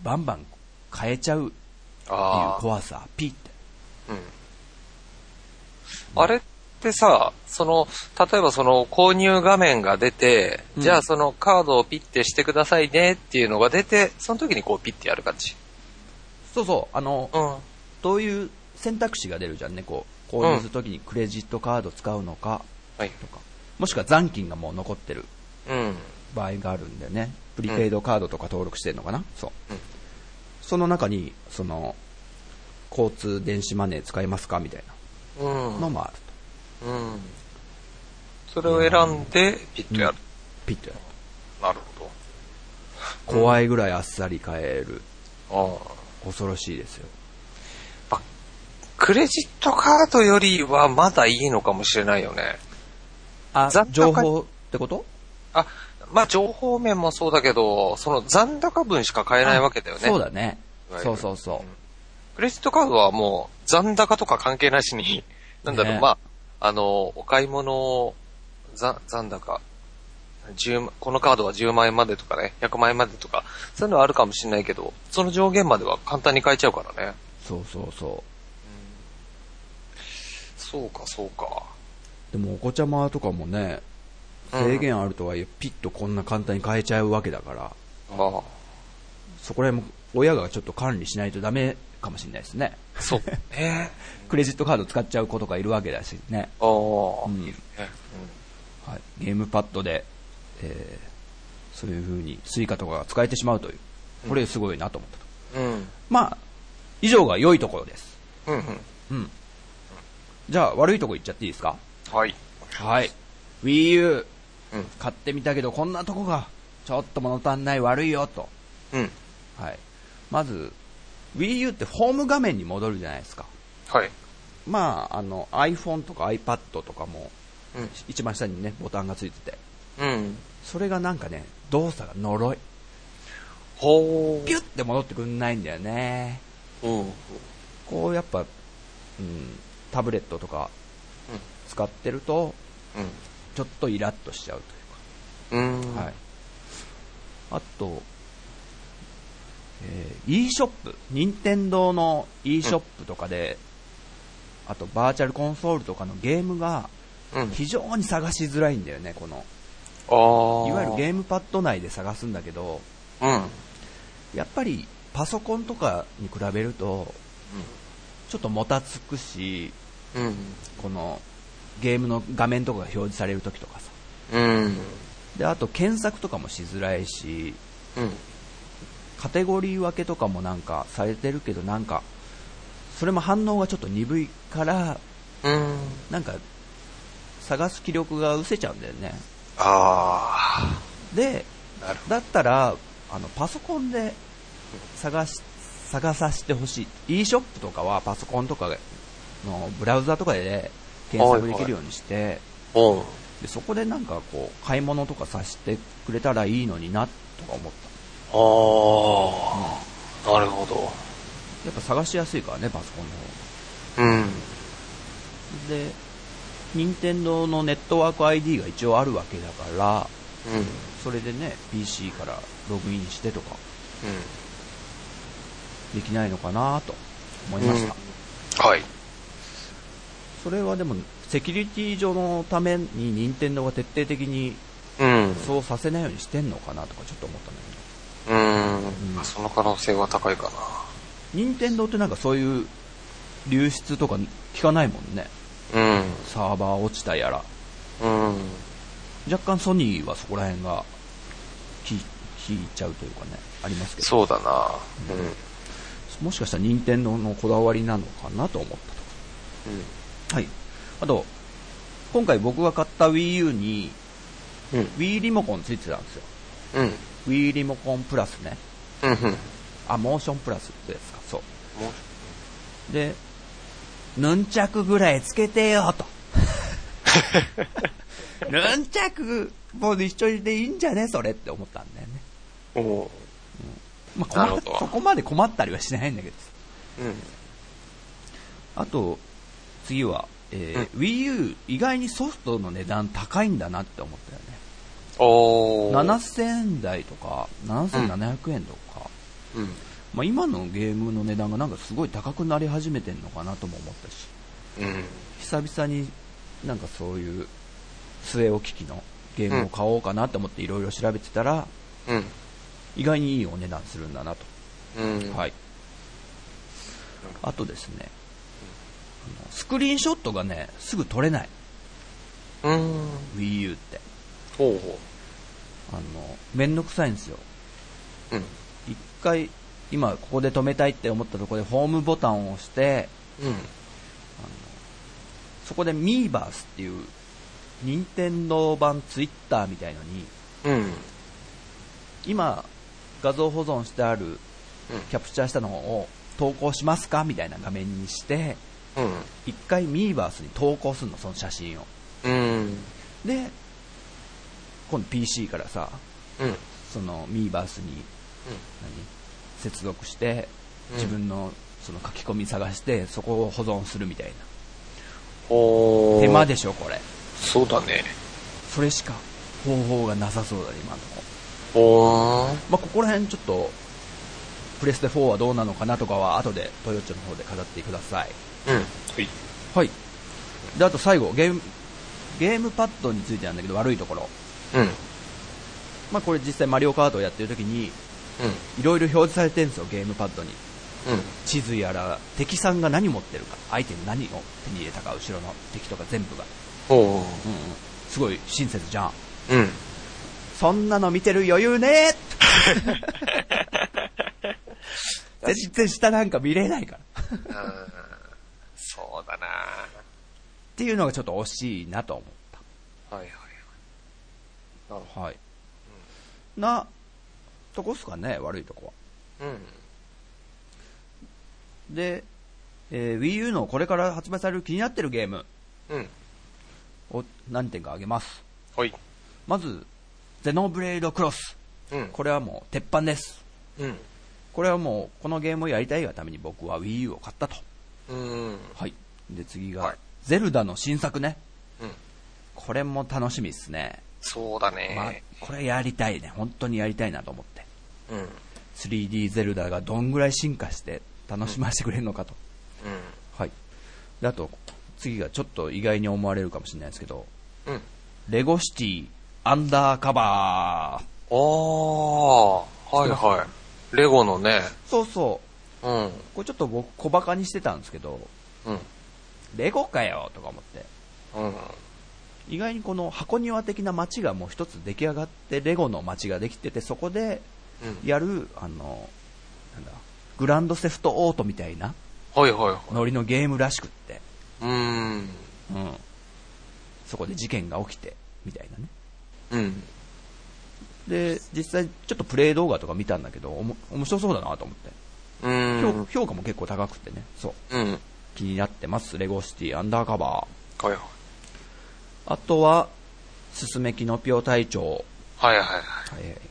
バンバン買えちゃうっていう。怖さ、ピッて。うん。あれってさ、その、例えばその購入画面が出て、うん、じゃあそのカードをピッてしてくださいねっていうのが出て、その時にこうピッてやる感じ。そうそう、あの、うん、どういう選択肢が出るじゃんね、こう、購入するときにクレジットカード使うのか、とか、もしくは残金がもう残ってる場合があるんでね、プリペイドカードとか登録してるのかな、そう。その中に、その、交通電子マネー使いますか？みたいな。のもある。と。うん。それを選んで、ピッとやる。ピッとやる。なるほど。怖いぐらいあっさり買える。ああ。恐ろしいですよ。クレジットカードよりはまだいいのかもしれないよね。あ、情報ってこと？あ、まあ情報面もそうだけど、その残高分しか買えないわけだよね。そうだね。そうそうそう、うん、クレジットカードはもう残高とか関係なしに、なんだろう、ね、まあ、あの、お買い物、残残高、10このカードは10万円までとかね、100万円までとか、そういうのはあるかもしれないけど、その上限までは簡単に買えちゃうからね。そうそうそう。うん、そうか、そうか。でもお子ちゃまとかもね、制限あるとはいえ、ピッとこんな簡単に変えちゃうわけだから、ああ。そこら辺も親がちょっと管理しないとダメかもしれないですね。そう。えー、クレジットカード使っちゃう子とかいるわけだしね。ああ、うん、はい。ゲームパッドで、えー、そういう風にスイカとかが使えてしまうという。これすごいなと思ったと。うん。まあ、以上が良いところです。うん、うん。うん。じゃあ、悪いところ言っちゃっていいですか？はい。はい。Wii U、うん、買ってみたけど、こんなとこが、ちょっと物足んない悪いよ、と。うん。はい。まず、Wii U ってホーム画面に戻るじゃないですか。はい。まあ、あの、iPhone とか iPad とかも、うん、一番下にね、ボタンがついてて。うん。それがなんかね、動作が呪い。ほー。ピュッて戻ってくんないんだよね。うん。こうやっぱ、うん、タブレットとか使ってると、うん、ちょっとイラッとしちゃうというか。うん。はい。あと、えー、e ショップ、任天堂の e ショップとかで、うん、あとバーチャルコンソールとかのゲームが、非常に探しづらいんだよね、この。いわゆるゲームパッド内で探すんだけど、うん、やっぱりパソコンとかに比べると、ちょっともたつくし、うん、このゲームの画面とかが表示されるときとかさ、うん、であと検索とかもしづらいし、うん、カテゴリー分けとかもなんかされてるけどなんかそれも反応がちょっと鈍いから、うん、なんか探す気力が失せちゃうんだよね。あでだったらあのパソコンで探し探させてほしい。e ショップとかはパソコンとかのブラウザとかで検索できるようにして、はいはい、でそこでなんかこう買い物とかさせてくれたらいいのになとか思ったああ、うん、なるほど。やっぱ探しやすいからねパソコンの方。うん。で任天堂のネットワーク ID が一応あるわけだから、うん、それでね PC からログインしてとか、うん、できないのかなと思いました、うん、はい。それはでも、セキュリティ上のために任天堂が徹底的にそうさせないようにしてんのかなとかちょっと思ったんだけど。うん、うん、その可能性は高いかな。任天堂ってなんかそういう流出とか聞かないもんね。うん。サーバー落ちたやら。うん。若干ソニーはそこら辺が引いちゃうというかね、ありますけど。そうだな。うん。もしかしたら任天堂のこだわりなのかなと思ったと。うん。はい。あと、今回僕が買った Wii U に、うん、Wii リモコンついてたんですよ。うん。Wii リモコンプラスね。うん、うん。あ、モーションプラスってやつか、そう。で、ヌンチャクぐらいつけてよ、と。ヌンチャクもう一緒でいいんじゃねそれって思ったんだよね。おお、うん。まあ、そこまで困ったりはしないんだけど。うん。あと、次は、えー、うん、Wii U 意外にソフトの値段高いんだなって思ったよね。お7000円台とか、7700円とか、うん、まあ、今のゲームの値段がなんかすごい高くなり始めてるのかなとも思ったし、うん、久々になんかそういう据え置き機のゲームを買おうかなと思っていろいろ調べてたら、うん。意外にいいお値段するんだなと。うん。はい。あとですね、スクリーンショットがね、すぐ撮れない。うん。Wii U って。ほうほあの、めんどくさいんですよ。う。うん。一回、今ここで止めたいって思ったところでホームボタンを押して、うん。そこでミーバースっていう、任天堂版ツイッターみたいのに、うん。今、画像保存してあるキャプチャーしたのを投稿しますかみたいな画面にして、うん。一回ミーバースに投稿するの、その写真を。うん。で、今度 PC からさ、うん。そのミーバースに何？接続して、うん自分のその書き込み探して、そこを保存するみたいな。ほ手間でしょ、これ。そうだね。それしか方法がなさそうだね、今のとこ。ほーん。まあ、ここら辺ちょっと、プレステ4はどうなのかなとかは、後でトヨッチョの方で語ってください。うん。はい。はい。で、あと最後、ゲーム、ゲームパッドについてなんだけど、悪いところ。うん。まあ、これ実際マリオカートをやってる時に、うん。いろいろ表示されてるんですよ、ゲームパッドに。うん。地図やら、敵さんが何持ってるか、相手に何を手に入れたか、後ろの敵とか全部が。ほうんうん。すごい親切じゃん。う。うん。そんなの見てる余裕ねー 全然下なんか見れないから。っうんそうだなていうのがちょっと惜しいなと思っはいはいはい。なるほた。はい。な、とこっすかね、悪いとこは。ど。うん。で、えー Wii U のこれから発売される気になってるゲームうん。を何点か挙げます。はい。まず、ゼノブレイドクロス。うん。これはもう鉄板です。うん。これはもう、このゲームをやりたいがために僕は Wii U を買ったと。うん。はい。で、次が、はいゼルダの新作ね。うん。これも楽しみですね。そうだまあね。、これやりたいね。本当にやりたいなと思って。うん。うん。3D ゼルダがどんぐらい進化して楽しませてくれるのかと。はい。で、あと、次がちょっと意外に思われるかもしれないですけど、うん。レゴシティアンダーカバー。ああ、はいはい。レゴのね。そうそう。うん。これちょっと僕小馬鹿にしてたんですけど、うん。レゴかよとか思って。うん。意外にこの箱庭的な街がもう一つ出来上がって、レゴの街ができてて、そこでうん。やる、あの、なんだ、グランドセフトオートみたいなはいはいはい。ノリのゲームらしくって、うーん。うん。そこで事件が起きて、みたいなね。うん。で、実際ちょっとプレイ動画とか見たんだけど、おも面白そうだなと思って、うん。評価も結構高くてね、そう、うん。気になってます。レゴシティアンダーカバー。はいはい。あとは、すすめきのぴょ隊長。はいはいはい。はいはい。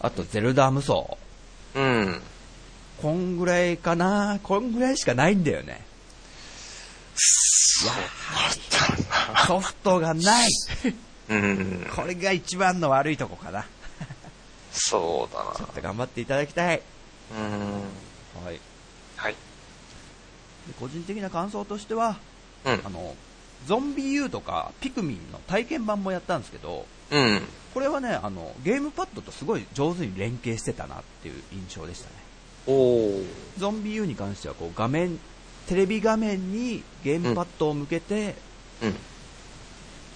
あと、ゼルダ無双。うん。こんぐらいかなこんぐらいしかないんだよね。ソフトがない。うん。これが一番の悪いとこかな。そうだな。ちょっと頑張っていただきたい。うん。はい。ではい。個人的な感想としては、うんあ。の、ゾンビ U とかピクミンの体験版もやったんですけど、うん。これはね、あの、ゲームパッドとすごい上手に連携してたなっていう印象でしたね。おー。ゾンビ U に関してはこう画面、テレビ画面にゲームパッドを向けて、うん。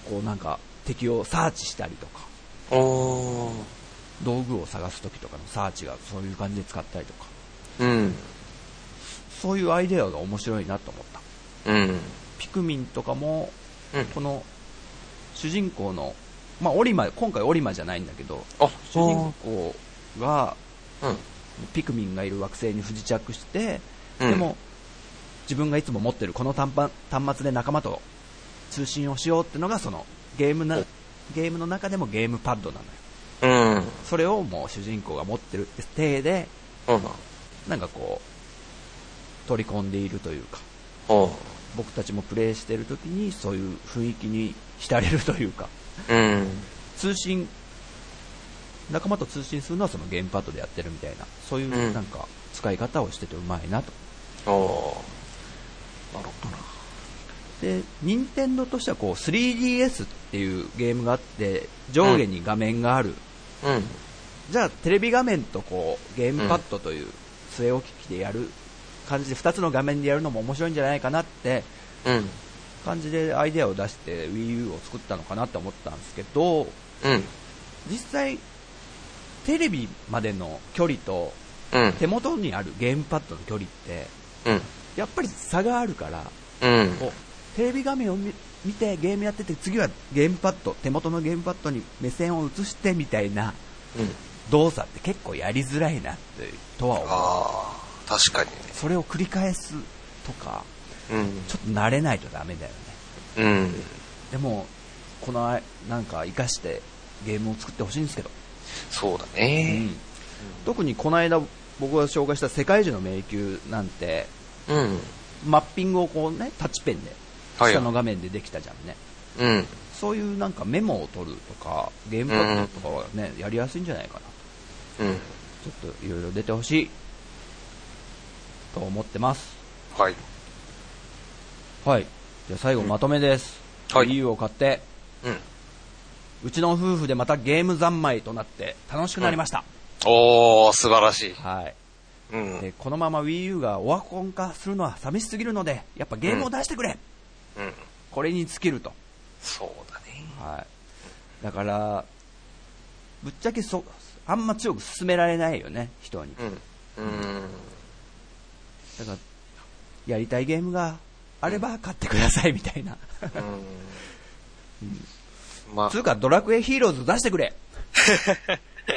こうなんか敵をサーチしたりとか。道具を探す時とかのサーチがそういう感じで使ったりとか、うん。そういうアイデアが面白いなと思った。うん。ピクミンとかも、うん。この主人公の、まあオリマ、今回オリマじゃないんだけど、あ、主人公がうん。ピクミンがいる惑星に不時着して、うんでも自分がいつも持ってるこの端端端末で仲間と通信をしようってのがそのゲームな、ゲームの中でもゲームパッドなのよ。うん。それをもう主人公が持ってるって体で、うん。なんかこう、取り込んでいるというか。僕たちもプレイしてる時にそういう雰囲気に浸れるというか、うん。通信、仲間と通信するのはそのゲームパッドでやってるみたいな、そういううんなんか使い方をしててうまいなと。おー。なるほどな。で、任天堂としてはこう 3DS っていうゲームがあって、上下に画面がある。うん。じゃあ、テレビ画面とこう、ゲームパッドという据え置き機でやる感じで、2つの画面でやるのも面白いんじゃないかなって、うん。感じでアイデアを出して Wii U を作ったのかなって思ったんですけど、うん。実際、テレビまでの距離と、手元にあるゲームパッドの距離って、うん、やっぱり差があるから、うん、テレビ画面を見てゲームやってて次はゲームパッド手元のゲームパッドに目線を移してみたいな動作って結構やりづらいなってとは思う。あ確かに。ねそれを繰り返すとか、うん、ちょっと慣れないとダメだよね、うん、でもこのなんか生かしてゲームを作ってほしいんですけど。そうだね、うん、特にこの間僕が紹介した世界中の迷宮なんて、うん、マッピングをこうね、タッチペンで、下の画面でできたじゃんね。うん。そういうなんかメモを取るとか、ゲームパッドとかはね、うん、やりやすいんじゃないかな。うん。ちょっといろいろ出てほしい、と思ってます。はい。はい。じゃあ最後まとめです。はい。U を買って、うん。うちの夫婦でまたゲーム三昧となって楽しくなりました。うん、おー、素晴らしい。はい。うん、でこのまま Wii U がオワコン化するのは寂しすぎるのでやっぱゲームを出してくれ、うん、これに尽きるとそうだね、はい、だからぶっちゃけそあんま強く勧められないよね人に、うん、うん、だからやりたいゲームがあれば買ってくださいみたいな、うん、まあ、つうかドラクエヒーローズ出してくれ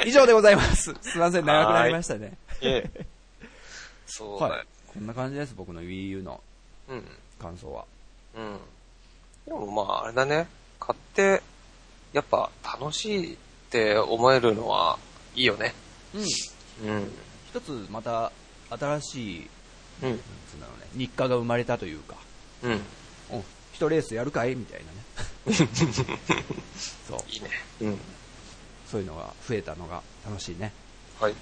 以上でございますすいません長くなりましたね そうだ、はい、こんな感じです、僕の Wii U の感想は。うん。でもまあ、あれだね。買って、やっぱ楽しいって思えるのはいいよね。うん。うん。一つまた新しい、うん。日課が生まれたというか。うん。一レースやるかい？みたいなね。そう。いいね。うん。そういうのが増えたのが楽しいね。はい。うん、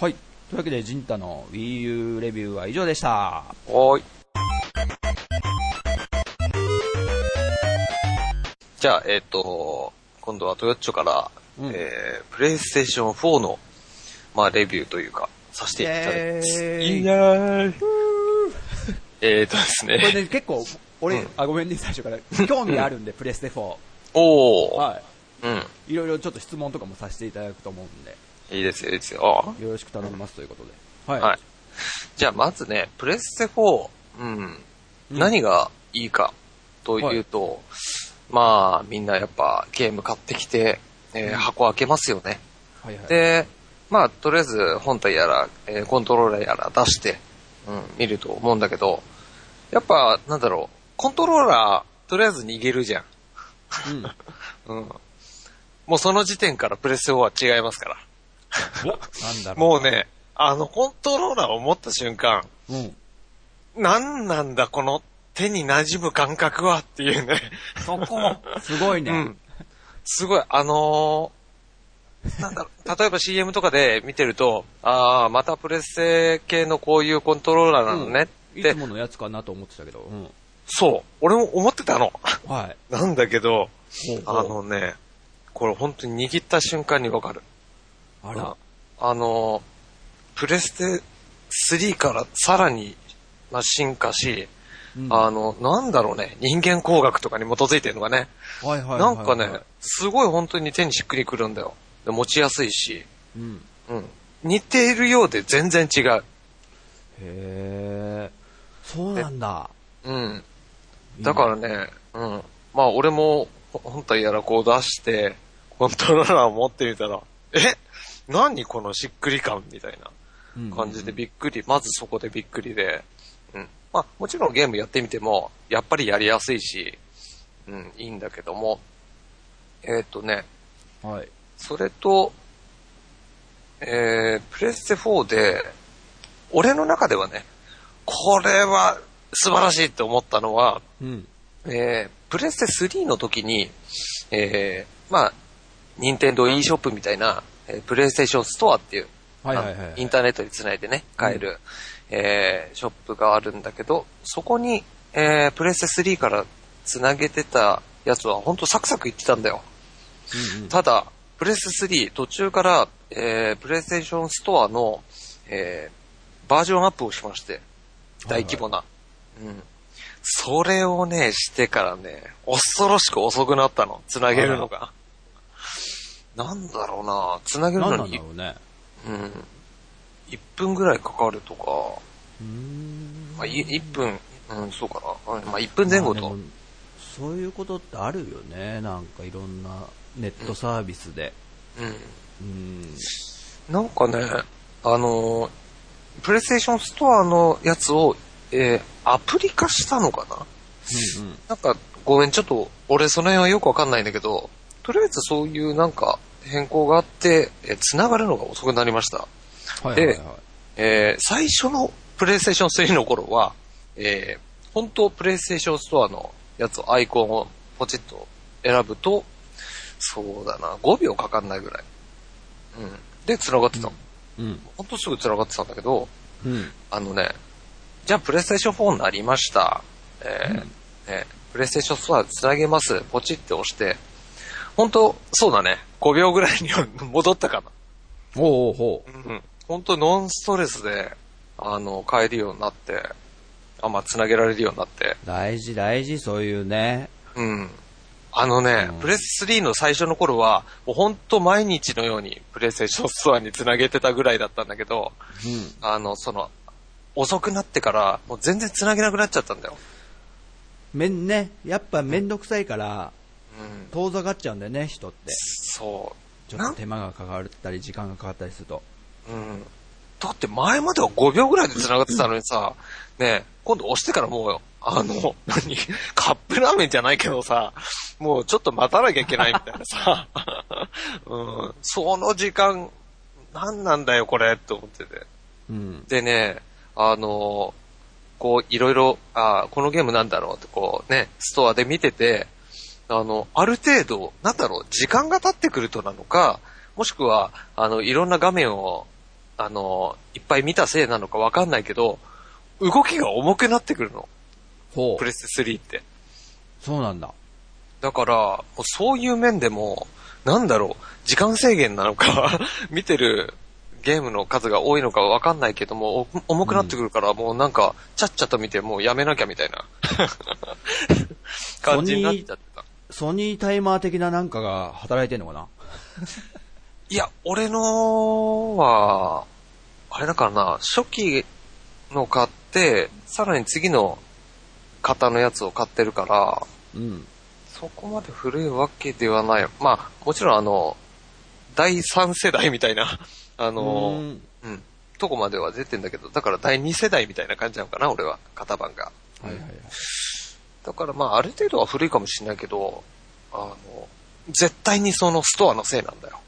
はい。というわけで、ジンタの Wii U レビューは以上でした。はーい。じゃあ、えっ、ー、と、今度はトヨッチョから、うん、えー、プレイステーション4の、まあ、レビューというか、させていただきます。いーえっとですね。これね、結構、俺、うん、あ、ごめんね、最初から。興味あるんで、プレステ4。おー。はい。うん。いろいろちょっと質問とかもさせていただくと思うんで。いいですよ、いいですよ。よろしく頼みますということで。はい。はい。じゃあ、まずね、プレステ4、うん、うん、何がいいかというと、はい、まあ、みんなやっぱゲーム買ってきて、えー、箱開けますよね。はいはい、で、まあ、とりあえず本体やら、えー、コントローラーやら出して、うん、見ると思うんだけど、やっぱ、なんだろう、コントローラー、とりあえず逃げるじゃん。うん。うん。もうその時点からプレステ4は違いますから。なんだろう。もうね、あのコントローラーを持った瞬間、うん。なんなんだこの手に馴染む感覚はっていうね。そこ、すごいね。うん。すごい、あのー、なんだ例えば CM とかで見てると、ああ、またプレステ系のこういうコントローラーなのね、うん、いつものやつかなと思ってたけど、うん。そう。俺も思ってたの。はい。なんだけど、あのね、これ本当に握った瞬間にわかる。あら。あの、プレステ3からさらに、まあ、進化し、うん、あの、なんだろうね、人間工学とかに基づいてるのがね、はいはい、はい、なんかね、すごい本当に手にしっくりくるんだよ。で持ちやすいし、うん。うん。似ているようで全然違う。へえ、そうなんだ。うん。だからね、うん。まあ俺も本体やらこう出して、コントローラーを持ってみたら、え？何このしっくり感みたいな感じでびっくり、まずそこでびっくりで、うん。まあ、もちろんゲームやってみても、やっぱりやりやすいし、うん、いいんだけども、えっ、ー、とね、はい。それと、えー、プレステ4で、俺の中ではね、これは素晴らしいって思ったのは、うん、えー、プレステ3の時に、えー、まあ、任天堂 e ショップみたいな、えー、プレイステーションストアっていう、はいはいはい、インターネットにつないでね、買える、うん、えー、ショップがあるんだけど、そこに、えー、プレステ3から繋げてたやつはほんとサクサクいってたんだよ。うんうん。ただ、プレス3途中から、えー、プレイステーションストアの、えー、バージョンアップをしまして、大規模な。うん。それをね、してからね、恐ろしく遅くなったの。繋げるのが。なんだろうな繋げる何のになんだろうね。うん。1分ぐらいかかるとか、うーんまあ、い1分、うん、そうかな。うんまあ、1分前後と。そういうことってあるよね。なんかいろんなネットサービスで。うん。うん。なんかね、あのー、プレイステーションストアのやつを、えーアプリ化したのかな？うんうん。なんか、ごめん、ちょっと、俺その辺はよくわかんないんだけど、とりあえずそういうなんか変更があって、えー繋がるのが遅くなりました。はいはいはい。えー最初のプレイステーション3の頃は、えー本当プレイステーションストアのやつを、アイコンをポチッと選ぶと、そうだな、5秒かかんないぐらい。うん。で、繋がってたの。うん。ほんとすぐ繋がってたんだけど、うん。あのね、じゃあプレイステーション4になりました。えーねプレイステーションストア繋げます。ポチって押して、本当そうだね。5秒ぐらいには戻ったかな。おうおうほう。うん。本当ノンストレスで、あの、買えるようになって、あ、まあ、繋げられるようになって、大事大事、そういうね。うん。あのね、うんプレス3の最初の頃は、もう本当毎日のようにプレイステーションストアに繋げてたぐらいだったんだけど、うん。あの、その、遅くなってから、もう全然繋げなくなっちゃったんだよ。めんね、やっぱめんどくさいから、うん。遠ざかっちゃうんだよね、人って。そちょっと手間がかかったり、時間がかかったりすると。う。うん。だって前までは5秒ぐらいで繋がってたのにさ、ねえ今度押してからもう、あの、何？カップラーメンじゃないけどさ、もうちょっと待たなきゃいけないみたいなさ、うん。その時間、何なんだよこれって思ってて。うん。でね、あの、こう、いろいろ、あこのゲームなんだろうってこうね、ストアで見てて、あの、ある程度、なんだろう、時間が経ってくるとなのか、もしくは、あの、いろんな画面を、あの、いっぱい見たせいなのかわかんないけど、動きが重くなってくるの。ほう。プレステ3って。そうなんだ。だから、そういう面でも、なんだろう、時間制限なのか、見てるゲームの数が多いのかわかんないけども、お重くなってくるから、もうなんか、ちゃっちゃと見て、もうやめなきゃみたいな 感じになっちゃってた。ソニータイマー的ななんかが働いてんのかな？いや、俺のは、あれだからな、初期の買って、さらに次の型のやつを買ってるから、うん。そこまで古いわけではない。まあ、もちろんあの、第3世代みたいな、あの、うんうん、とこまでは出てんだけど、だから第2世代みたいな感じなのかな、俺は、型番が。はいはいはい。だからまあ、ある程度は古いかもしれないけど、あの、絶対にそのストアのせいなんだよ。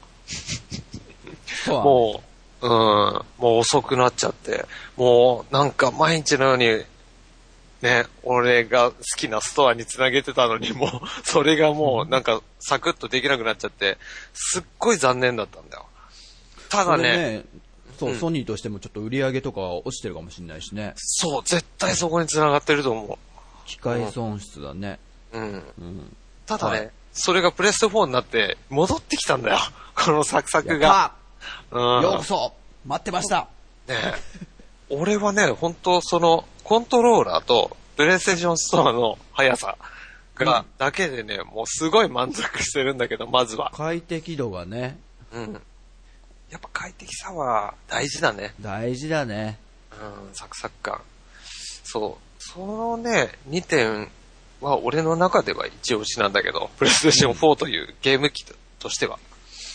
もう、うん、もう遅くなっちゃって、もうなんか毎日のように、ね、俺が好きなストアにつなげてたのに、もう、それがもうなんかサクッとできなくなっちゃって、すっごい残念だったんだよ。ただね、ね、そう、うんソニーとしてもちょっと売り上げとか落ちてるかもしれないしね。そう、絶対そこに繋がってると思機械損失だね。う。うん。うん。ただね、はいそれがプレステ4になって戻ってきたんだよ。このサクサクが。たうん。ようこそ待ってましたねえ俺はね、本当その、コントローラーと、プレイステーションストアの速さが、うんだけでね、もうすごい満足してるんだけど、まずは。快適度がね、うん。やっぱ快適さは大事だね。大事だね。うん、サクサク感。そう。そのね、2点は俺の中では一押しなんだけど、プレイステーション4というゲーム機としては。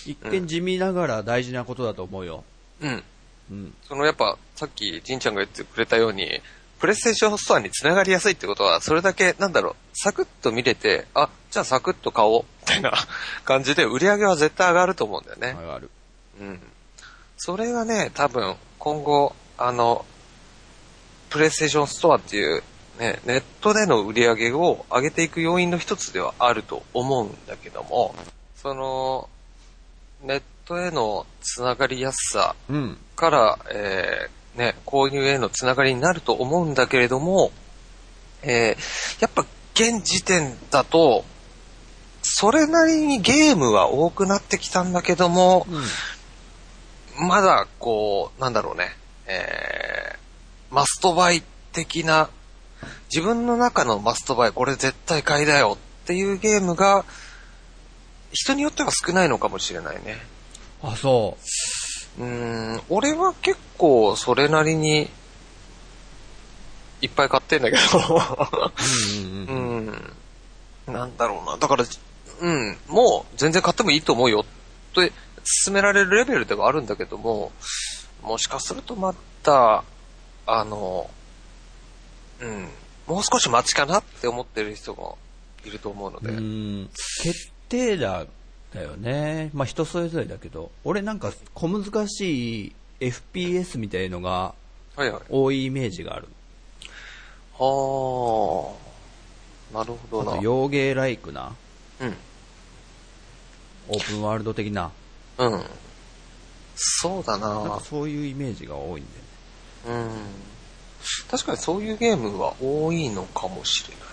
一見地味ながら大事なことだと思うよ。うん。うん。そのやっぱ、さっき、じんちゃんが言ってくれたように、プレイステーションストアに繋がりやすいってことは、それだけ、なんだろう、サクッと見れて、あ、じゃあサクッと買おう、みたいな 感じで、売り上げは絶対上がると思うんだよね。上がる。うん。それがね、多分、今後、あの、プレイステーションストアっていう、ね、ネットでの売り上げを上げていく要因の一つではあると思うんだけども、その、ネットへのつながりやすさうん。から、えーね、購入へのつながりになると思うんだけれども、えー、やっぱ現時点だと、それなりにゲームは多くなってきたんだけども、うん、まだこう、なんだろうね、えー、マストバイ的な、自分の中のマストバイ、これ絶対買いだよっていうゲームが、人によっては少ないのかもしれないね。あ、そう。うん、俺は結構それなりに、いっぱい買ってんだけどうん、なんだろうな。だから、うん、もう全然買ってもいいと思うよって勧められるレベルではあるんだけども、もしかするとまた、あの、うん、もう少し待ちかなって思ってる人もいると思うので。うん、決定打だよね。まあ人それぞれだけど、俺なんか小難しい FPS みたいのが多いイメージがある。はあ、なるほどな。あと、洋芸ライクな。うん。オープンワールド的な。うん。そうだななんかそういうイメージが多いんだよね。うん。確かにそういうゲームは多いのかもしれない。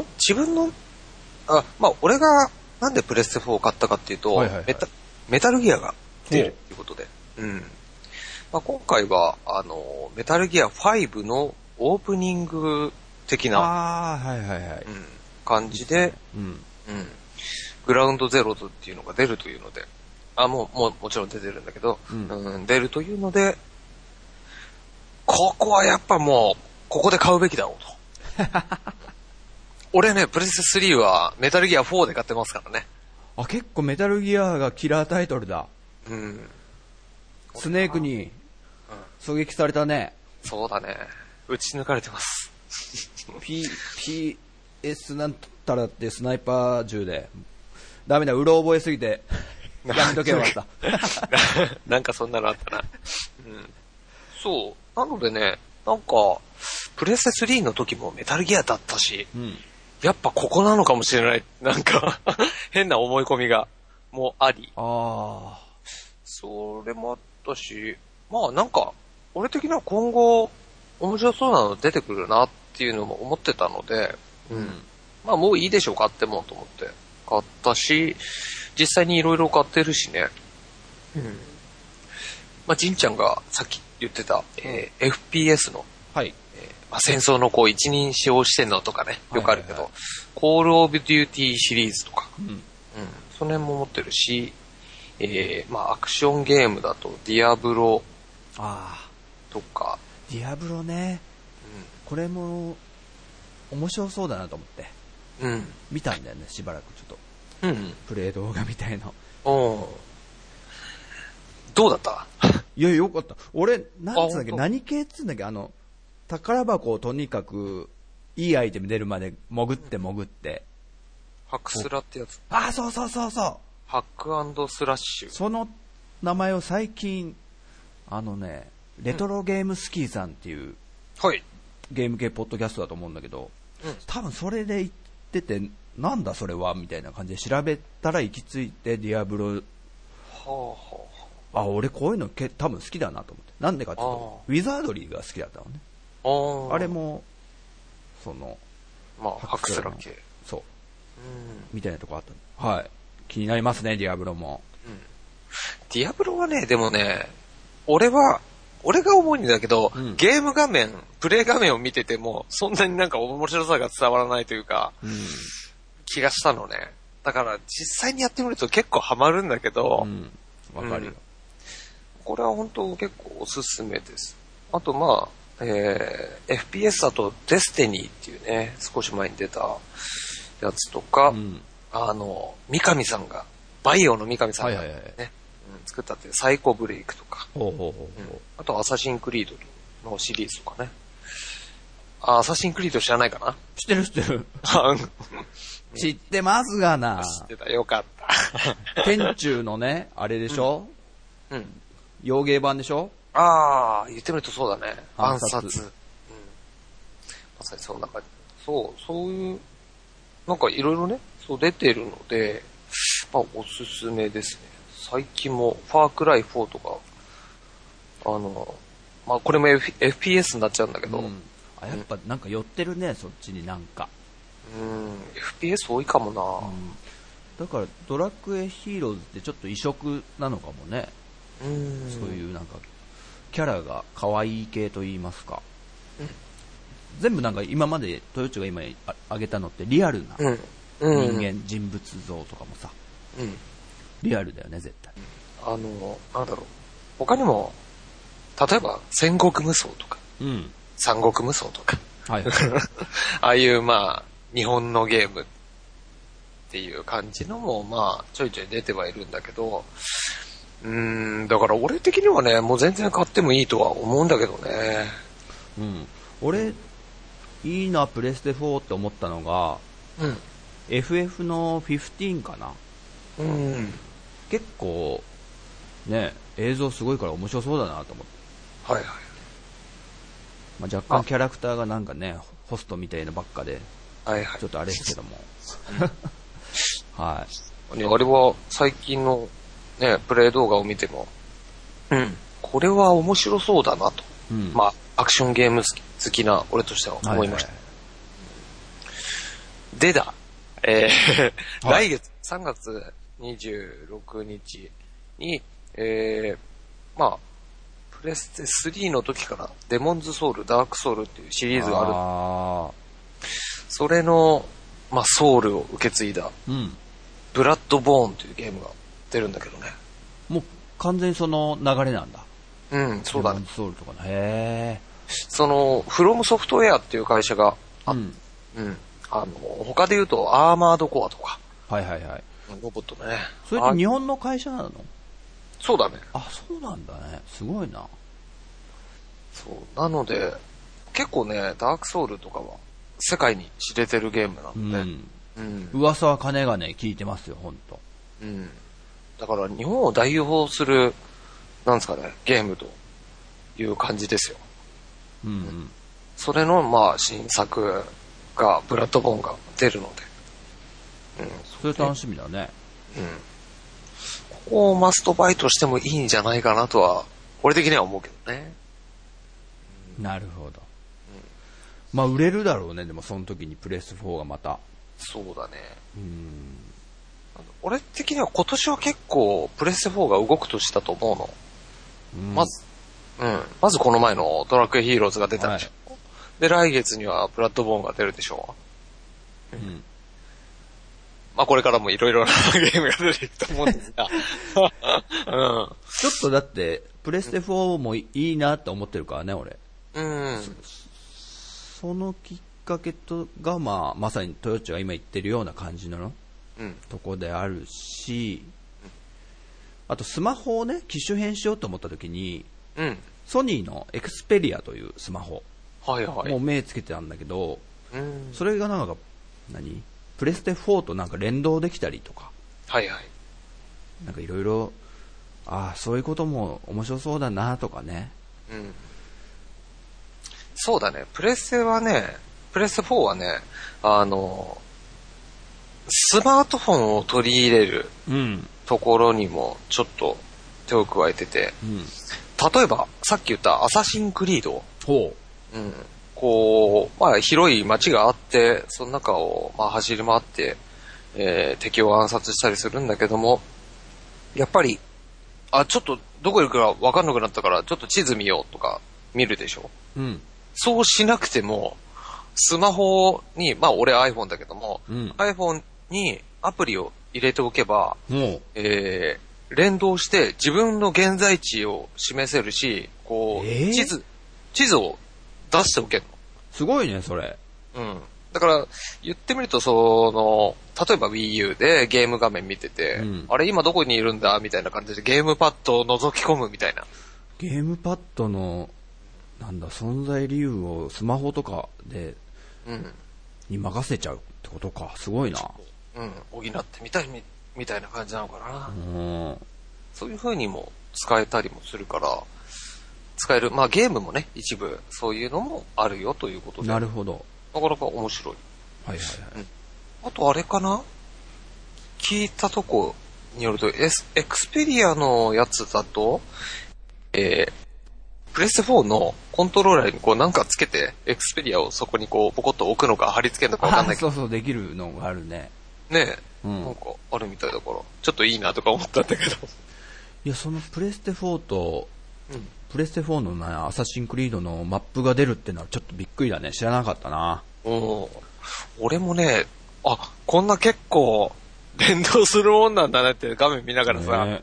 うん。自分の、あ、まあ、俺がなんでプレステ4を買ったかっていうと、はいはいはい、メタメタルギアが出るっていうことで。うん。まあ、今回は、あの、メタルギア5のオープニング的な、はいはいはい。うん、感じで、うん。うん。グラウンドゼロズっていうのが出るというので、あ、もう、もう、もちろん出てるんだけど、うん、うん、出るというので、ここはやっぱもう、ここで買うべきだろうと。俺ね、プレステ3はメタルギア4で買ってますからね。あ、結構メタルギアがキラータイトルだ。うん。スネークに狙撃されたね。そうだね。撃ち抜かれてます。P、PS なんたらってスナイパー銃で。ダメだ、うろ覚えすぎて。やめとけよかった。なんかそんなのあったな。うん。そう。なのでね、なんか、プレステ3の時もメタルギアだったし、うん、やっぱここなのかもしれない。なんか 変な思い込みが、もあり。ああ。それもあったし、まあなんか、俺的には今後、面白そうなの出てくるなっていうのも思ってたので、うん。まあもういいでしょう、買ってもと思って買ったし、実際に色々買ってるしね。うん。まあ、じんちゃんがさっき言ってた、えー、FPS の、はい。えー、まあ、戦争のこう一人称視点のとかね、よくあるけど、はいはいはい、コールオブデューティーシリーズとか、うん。うん。その辺も持ってるし、えー、まあ、アクションゲームだと、ディアブロ、ああ。とか。ディアブロね。うん。これも、面白そうだなと思って。うん。見たんだよね、しばらくちょっと。うん、うん。プレイ動画みたいの。おどうだった？いや、よかった。俺、なんつうんだっけ、何系っつうんだっけ、あの、宝箱をとにかく、いいアイテム出るまで潜って潜って。ハクスラってやつ。あ、そうそうそうそう。ハックスラッシュ。その名前を最近、あのね、レトロゲームスキーさんっていう、はい。ゲーム系ポッドキャストだと思うんだけど、うん、多分それで言ってて、なんだそれはみたいな感じで調べたら行き着いて、ディアブロ、はあはあ、あ、俺こういうのけ多分好きだなと思って。なんでかっていうと、ウィザードリーが好きだったのね。あれも、その、まあ、ハクスラ系。そう。みたいなとこあったはい。気になりますね、ディアブロも。うん。ディアブロはね、でもね、俺は、俺が思うんだけど、うん、ゲーム画面、プレイ画面を見てても、そんなになんか面白さが伝わらないというか、うん、気がしたのね。だから実際にやってみると結構ハマるんだけど、わ、うん、かるよ、これは本当結構おすすめです。あとまあ、えー、FPS だとデスティニーっていうね、少し前に出たやつとか、あの、三上さんが、バイオの三上さんがね、はいはいはい。うん、作ったっていうサイコブレイクとか、ほうほうほうほう。うん、あとアサシンクリードのシリーズとかね。あ、アサシンクリード知らないかな？知ってる知ってる。知ってますがな。知ってた、よかった。天中のね、あれでしょ、うん、うん。洋芸版でしょ？ああ、言ってみるとそうだね。暗殺。うん。まさにそんな感じ。そう、そういう、なんかいろいろね、そう出てるので、まあ、おすすめですね。最近も、ファークライ4とか、あの、まあ、これも、F、FPS になっちゃうんだけど、うん、あ、やっぱなんか寄ってるね、そっちになんか。うん、FPS 多いかもな、うん、だからドラクエヒーローズってちょっと異色なのかもね。うん。そういうなんか、キャラが可愛い系と言いますか。うん、全部なんか今までトヨッチが今挙げたのってリアルな人間、人物像とかもさ、うん、リアルだよね、絶対。あの、なんだろう。他にも、例えば戦国無双とか、うん、三国無双とか、はい、ああいうまあ、日本のゲームっていう感じのもまあ、ちょいちょい出てはいるんだけど、うーん、だから俺的にはね、もう全然買ってもいいとは思うんだけどね。うん。俺、いいな、プレステ4って思ったのが、うん。FF の15かな。うん。結構、ね、映像すごいから面白そうだなと思って。はいはい。まあ、若干キャラクターがなんかね、ホストみたいなばっかで、はいはい。ちょっとあれですけども。はい。あれは最近のね、プレイ動画を見ても、うん、これは面白そうだなと。うん、まあ、アクションゲーム好きな俺としては思いました。はいはい、でだ、えー、来月、3月26日に、えー、まあ、プレステ3の時からデモンズソウル、ダークソウルっていうシリーズがある。それの、まあ、ソウルを受け継いだ、うん、ブラッドボーンというゲームが出るんだけどね。もう完全にその流れなんだ。うん、そうだね。ソウルとかね。へその、フロムソフトウェアっていう会社が、うん。うん。あの、他で言うと、アーマードコアとか。はいはいはい。ロボットね。それって日本の会社なの？そうだね。あ、そうなんだね。すごいな。そう。なので、結構ね、ダークソウルとかは、世界に知れてるゲームなんで。うん。うん、噂は金がね、聞いてますよ、ほんと。うん。だから日本を代表する、なんですかね、ゲームという感じですよ。うん、うん、それの、まあ、新作が、ブラッドボーンが出るので。うん。それ楽しみだね。うん。ここをマストバイトしてもいいんじゃないかなとは、俺的には思うけどね。なるほど。うん、まあ、売れるだろうね、でもその時にプレス4がまた。そうだね。うん。俺的には今年は結構プレステ4が動くとしたと思うの。うん、まず、うん。まずこの前のドラクエヒーローズが出たでしょ。はい、で、来月にはブラッドボーンが出るでしょう。うん。まあこれからもいろいろなゲームが出ていくと思うんですが。うん。ちょっとだって、プレステ4もいいなって思ってるからね、俺。うん。そのきっかけとが、まあ、まさにトヨッチが今言ってるような感じの？とこであるし、あとスマホをね、機種変しようと思った時に、うん、ソニーのエクスペリアというスマホ、はいはい、もう目つけてたんだけど、うん、それがなんか、何？プレステ4となんか連動できたりとか、はいはい。なんかいろいろ、ああ、そういうことも面白そうだなとかね。うん。そうだね。プレステはね、プレステ4はね、あの、スマートフォンを取り入れるところにもちょっと手を加えてて、うん、例えばさっき言ったアサシンクリード。ほう。うん。こう、まあ広い街があって、その中をまあ走り回って、えー、敵を暗殺したりするんだけども、やっぱり、あ、ちょっとどこ行くかわかんなくなったから、ちょっと地図見ようとか見るでしょ？うん。そうしなくても、スマホに、まあ俺 iPhone だけども、うん、iPhone にアプリを入れておけば、えー、連動して自分の現在地を示せるし、こう、えー、地図、地図を出しておけるの。すごいね、それ。うん。だから、言ってみると、その、例えば Wii U でゲーム画面見てて、うん、あれ今どこにいるんだみたいな感じでゲームパッドを覗き込むみたいな。ゲームパッドの、なんだ、存在理由をスマホとかで、うん。に任せちゃうってことか。すごいな。うん、補ってみたいみ、みたいな感じなのかな。うん。そういう風にも使えたりもするから、使える。まあゲームもね、一部そういうのもあるよということで。なるほど。なかなか面白い。はいはいはい。うん、あとあれかな？聞いたとこによると、エスエクスペリアのやつだと、えー、プレステ4のコントローラーにこうなんかつけて、エクスペリアをそこにこうポコッと置くのか貼り付けるのかわかんないけど。そうそう、できるのがあるね。ねえ、うん、なんかあるみたいだから、ちょっといいなとか思ったんだけど。いや、そのプレステ4と、うん、プレステ4のね、アサシンクリードのマップが出るってのはちょっとびっくりだね。知らなかったな。うん。俺もね、あ、こんな結構、連動するもんなんだねって画面見ながらさ、ね、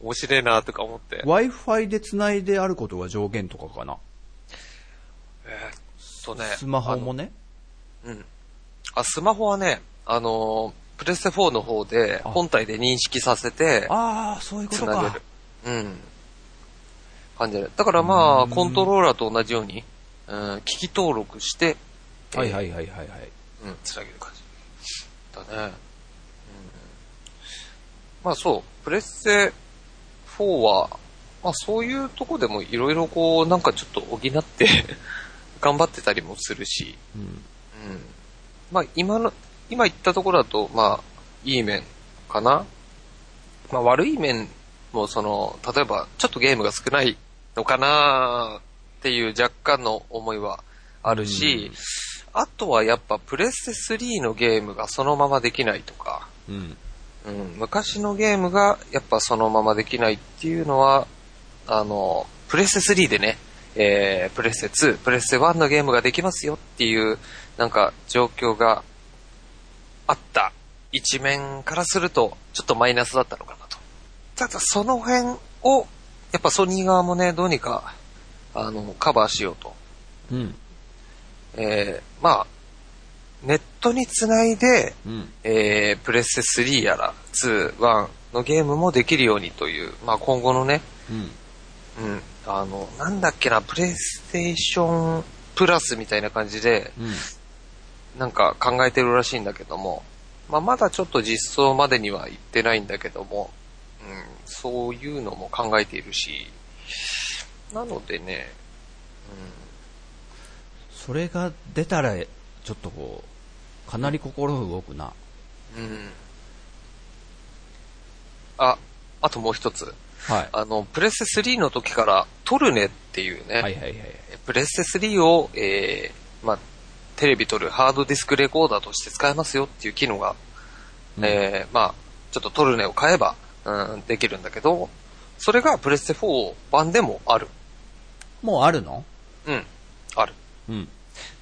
面白いなとか思って。Wi-Fi で繋いであることが条件とかかな。えー、っとね。スマホもね。うん。あ、スマホはね、あのプレステ4の方で、本体で認識させて、ああ、そういうことか。うん。感じで。だからまあ、コントローラーと同じように、うん、機器登録して、はいはいはいはいはい。うん、つなげる感じ。だね。うん。まあそう、プレステ4は、まあそういうとこでもいろいろこう、なんかちょっと補って 頑張ってたりもするし、うん。うん。まあ今の、今言ったところだと、まあ、いい面かな。まあ悪い面もその、例えばちょっとゲームが少ないのかなっていう若干の思いはあるし、うん、あとはやっぱプレステ3のゲームがそのままできないとか、うん、うん、昔のゲームがやっぱそのままできないっていうのは、あの、プレステ3でね、えー、プレステ2、プレステ1のゲームができますよっていう、なんか状況があった一面からすると、ちょっとマイナスだったのかなと。ただその辺を、やっぱソニー側もね、どうにか、あの、カバーしようと。うん。えー、まあ、ネットにつないで、うん、えー、プレステ3やら2、1のゲームもできるようにという、まあ今後のね、うん、うん、あの、なんだっけな、プレイステーションプラスみたいな感じで、うん、なんか考えてるらしいんだけども、まあまだちょっと実装までには行ってないんだけども、うん、そういうのも考えているし、なのでね、うん、それが出たら、ちょっとこう、かなり心動くな。うん。あ、あともう一つ。はい。あの、プレステ3の時からトルネっていうね、はいはいはい。プレステ3を、えー、まあ、テレビ撮るハードディスクレコーダーとして使えますよっていう機能が、うん、えー、まあ、ちょっとトルネを買えば、うん、できるんだけど、それがプレステ4版でもある。もうあるの？うん、ある。うん。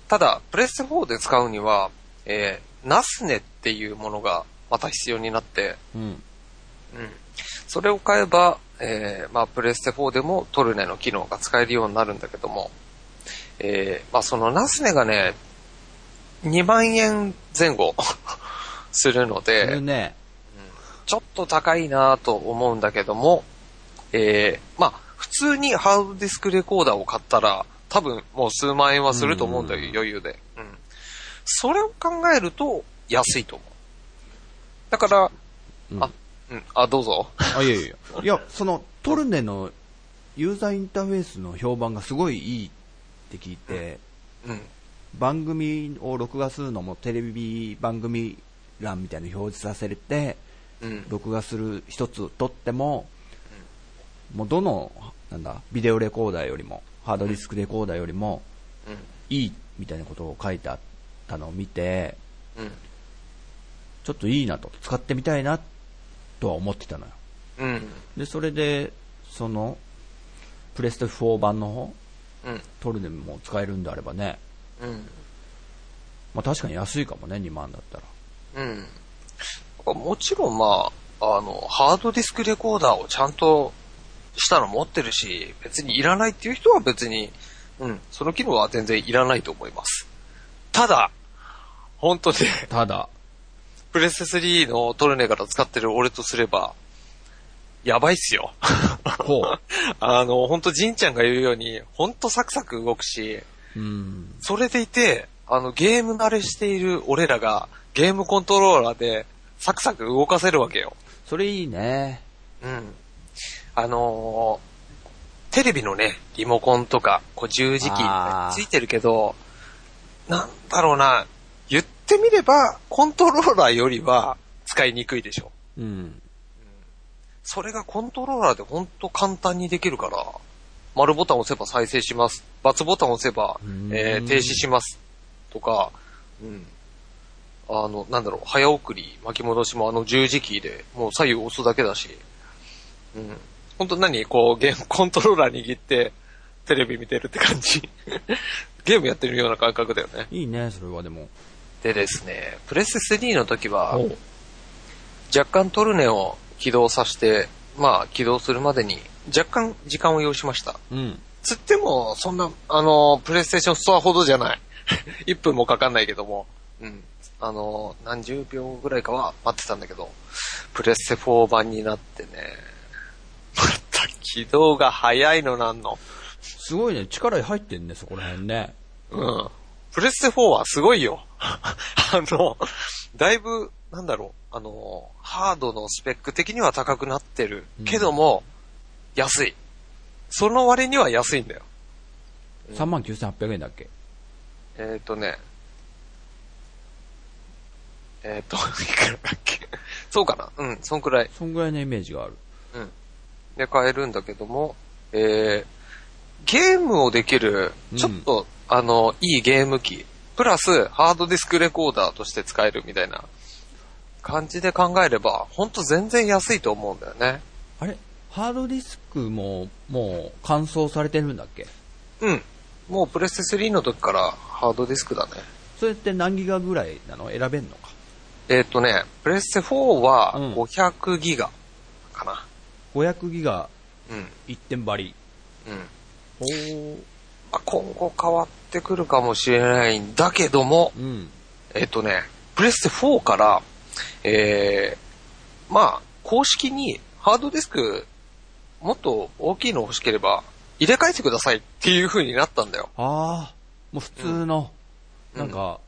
ただ、プレステ4で使うには、えー、ナスネっていうものがまた必要になって、うん。うん。それを買えば、えー、まあ、プレステ4でもトルネの機能が使えるようになるんだけども、えー、まあ、そのナスネがね、2万円前後 するので、ね、ちょっと高いなと思うんだけども、えー、まあ、普通にハードディスクレコーダーを買ったら、多分もう数万円はすると思うんだよ、余裕で。うん。それを考えると安いと思う。だから、うん、あ、うん、あ、どうぞ。あ、いやいやいや。その、トルネのユーザーインターフェースの評判がすごいいいって聞いて、うん、番組を録画するのもテレビ番組欄みたいなの表示させて、うん、録画する一つとっても、うん、もうどの、なんだ、ビデオレコーダーよりも、ハードディスクレコーダーよりもいいみたいなことを書いてあったのを見て、ちょっといいなと、使ってみたいなとは思ってたのよ。うん、で、それで、その、プレステ4版の方、うん、トルネも使えるんであればね、うん、まあ確かに安いかもね、2万だったら。うん。もちろんまあ、あの、ハードディスクレコーダーをちゃんとしたの持ってるし、別にいらないっていう人は別に、うん、その機能は全然いらないと思います。ただ、本当にただ、プレステ3のトルネから使ってる俺とすれば、やばいっすよ。ほう。あの、ほんとジンちゃんが言うように、ほんとサクサク動くし、うん。それでいて、あの、ゲーム慣れしている俺らが、ゲームコントローラーで、サクサク動かせるわけよ。それいいね。うん。あのー、テレビのね、リモコンとか、こう十字キーついてるけど、なんだろうな、言ってみれば、コントローラーよりは使いにくいでしょ。うん。それがコントローラーでほんと簡単にできるから、丸ボタンを押せば再生します。×ボタンを押せば、えー停止します。とか、うん。あの、なんだろう、早送り、巻き戻しもあの十字キーで、もう左右押すだけだし、うん。本当何こう、ゲーム、コントローラー握って、テレビ見てるって感じ。ゲームやってるような感覚だよね。いいね、それはでも。でですね、プレステ3の時は、若干トルネを起動させて、まあ、起動するまでに若干時間を要しました。うん。つっても、そんな、あの、プレイステーションストアほどじゃない。1分もかかんないけども、うん。あの、何十秒ぐらいかは待ってたんだけど、プレステ4版になってね、また起動が早いのなんの。すごいね、力入ってんね、そこら辺ね。うん。プレステ4はすごいよ。あの、だいぶ、なんだろう、あの、ハードのスペック的には高くなってるけども、安い。その割には安いんだよ。39,800円だっけ？えっ、ー、とね、えっ、ー、と、いくらだっけ？そうかな？うん、そんくらい。そんぐらいのイメージがある。うん。で、買えるんだけども、えー、ゲームをできる、ちょっと、あの、いいゲーム機、プラス、ハードディスクレコーダーとして使えるみたいな感じで考えれば、ほんと全然安いと思うんだよね。あれ？ハードディスクも、もう、乾燥されてるんだっけ？うん。もうプレステ3の時からハードディスクだね。それって何ギガぐらいなの？選べんのか？えっ、とね、プレステ4はうん500ギガかな。500ギガうん。一点張り。うん。おー。まあ、今後変わってくるかもしれないんだけども、うん。えっ、とね、プレステ4から、えー、まあ、公式にハードディスク、もっと大きいの欲しければ、入れ替えてくださいっていう風になったんだよ。ああ、もう普通の、うんなんか、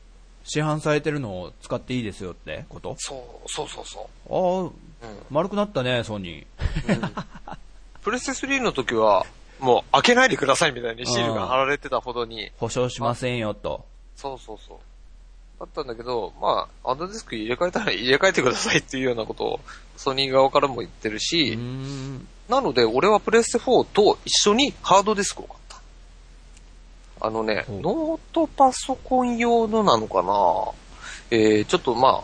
市販されてるのを使っていいですよってこと？そう、そうそうそああ、う。うん。丸くなったね、ソニー。プレステ3の時は、もう開けないでくださいみたいにシールが貼られてたほどに、保証しませんよと。そうそうそう。だったんだけど、まあ、ハードディスク入れ替えたら入れ替えてくださいっていうようなことを、ソニー側からも言ってるうし。なので、俺はプレステ4と一緒にハードディスクを買った。あのね、ノートパソコン用のなのかなえー、ちょっとまあ、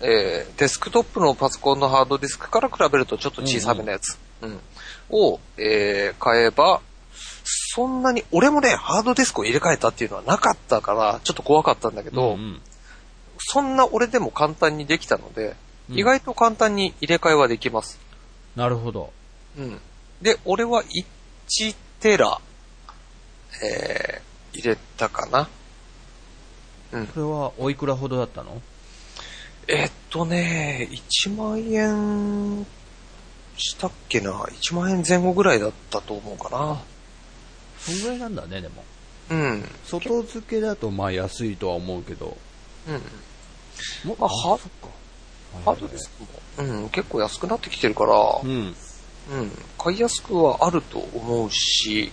えー、デスクトップのパソコンのハードディスクから比べるとちょっと小さめのやつ。うん、を、えー、買えば、そんなに、俺もね、ハードディスクを入れ替えたっていうのはなかったから、ちょっと怖かったんだけど、うんうんそんな俺でも簡単にできたので、うん意外と簡単に入れ替えはできます。なるほど。うん。で、俺は1テラ、えー、入れたかな。うん。それはおいくらほどだったの？えっとね、1万円したっけな ?1 万円前後ぐらいだったと思うかな。そんぐらいなんだね、でも。うん。外付けだとまあ安いとは思うけど。うん。もまあ、は、そっか。ハードディスク？も、うん、結構安くなってきてるから、うん。うん、買いやすくはあると思うし、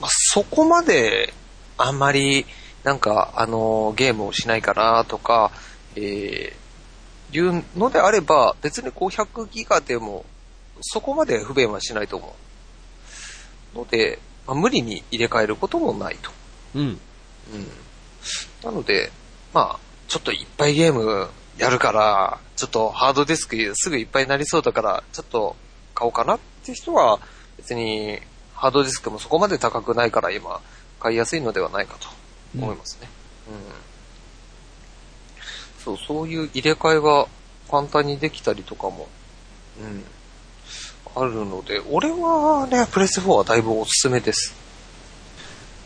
まあ、そこまで、あんまり、なんか、あの、ゲームをしないかなとか、えー、いうのであれば、別に500ギガでも、そこまで不便はしないと思う。ので、まあ、無理に入れ替えることもないと。うん。うん。なので、まあ、ちょっといっぱいゲームやるから、ちょっとハードディスクすぐいっぱいになりそうだから、ちょっと買おうかなって人は、別にハードディスクもそこまで高くないから今、買いやすいのではないかと思いますね。うん。そう、そういう入れ替えが簡単にできたりとかも、うん。あるので、俺はね、プレステ4はだいぶおすすめです。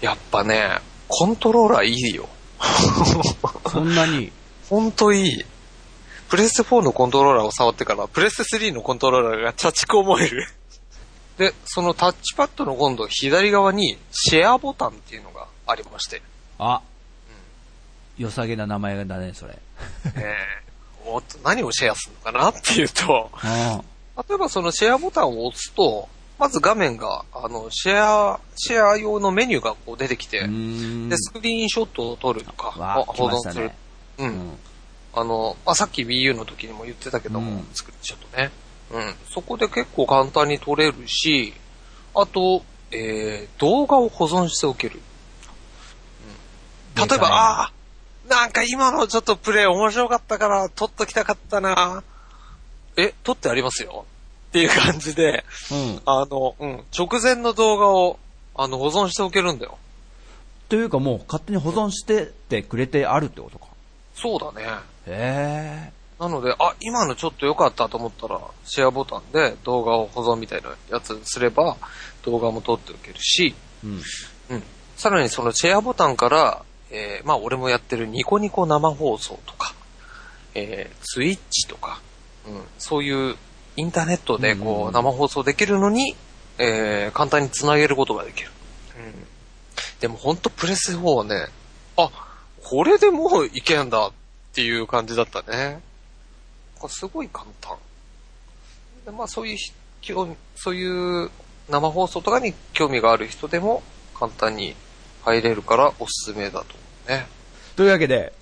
やっぱね、コントローラーいいよ。そんなに？ほんといい。プレステ4のコントローラーを触ってから、プレステ3のコントローラーがチャチく思える。で、そのタッチパッドの今度左側にシェアボタンっていうのがありまして。あ。良さげな名前だね、それ。えー、おっと何をシェアするのかなっていうと、あ例えばそのシェアボタンを押すと、まず画面が、あの、シェア、シェア用のメニューがこう出てきて、で、。スクリーンショットを撮るとか、保存するね。。う。うんん。あの、まあ、さっき Wii U の時にも言ってたけども、うんスクリーンショットね。うん。そこで結構簡単に撮れるし、あと、えー、動画を保存しておける。うん、例えば、ああなんか今のちょっとプレイ面白かったから撮っときたかったなえ、撮ってありますよっていう感じで、うん、あの、うん、直前の動画を、あの、保存しておけるんだよ。というかもう勝手に保存しててくれてあるってことか。そうだね。へえ。なので、あ、今のちょっと良かったと思ったら、シェアボタンで動画を保存みたいなやつすれば、動画も撮っておけるし、うん。うん。さらにそのシェアボタンから、えー、まあ俺もやってるニコニコ生放送とか、えー、スイッチとか、うん、そういうインターネットでこう生放送できるのに、えー、簡単に繋げることができる。うん。でもほんとプレス4はね、あ、これでもういけんだっていう感じだったね。すごい簡単。でまあそういう、そういう生放送とかに興味がある人でも簡単に入れるからおすすめだとね。というわけで、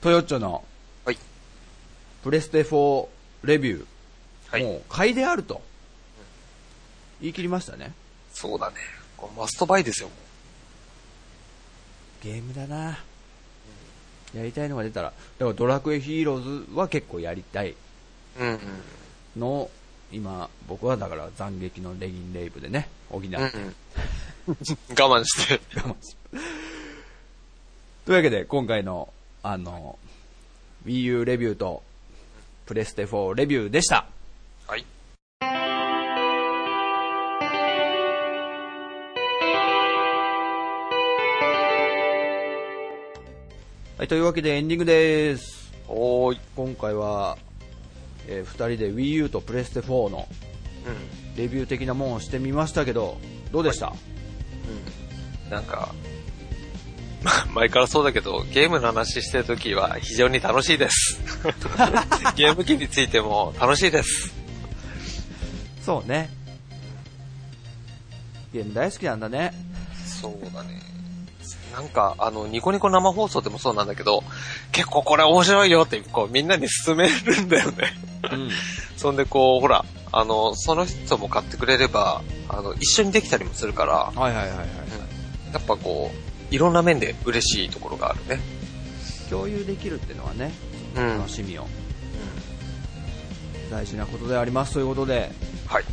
トヨッチョの、はい。プレステ4レビュー、はい、もう買いであると、言い切りましたね。そうだね。マストバイですよ、ゲームだな。やりたいのが出たら、だからドラクエヒーローズは結構やりたいの、うんうん、今、僕はだから斬撃のレギンレイブでね、補って。うんうん、我慢して。我慢して。というわけで、今回の、あの、Wii U レビューと、プレステ4レビューでした。はい。はい、というわけでエンディングです。おーい。今回は、えー、2人で Wii U とプレステ4の、レビュー的なもんをしてみましたけど、どうでした、はい、うん。なんか、前からそうだけど、ゲームの話してるときは非常に楽しいです。ゲーム機についても楽しいです。そうね。ゲーム大好きなんだね。そうだね。なんか、あの、ニコニコ生放送でもそうなんだけど、結構これ面白いよって、こう、みんなに勧めるんだよね。うん。そんで、こう、ほら、あの、その人も買ってくれれば、あの、一緒にできたりもするから、はいはいはいはい。うん、やっぱこう、いろんな面で嬉しいところがあるね。共有できるっていうのはね、楽しみを、うん、大事なことでありますということで、はい。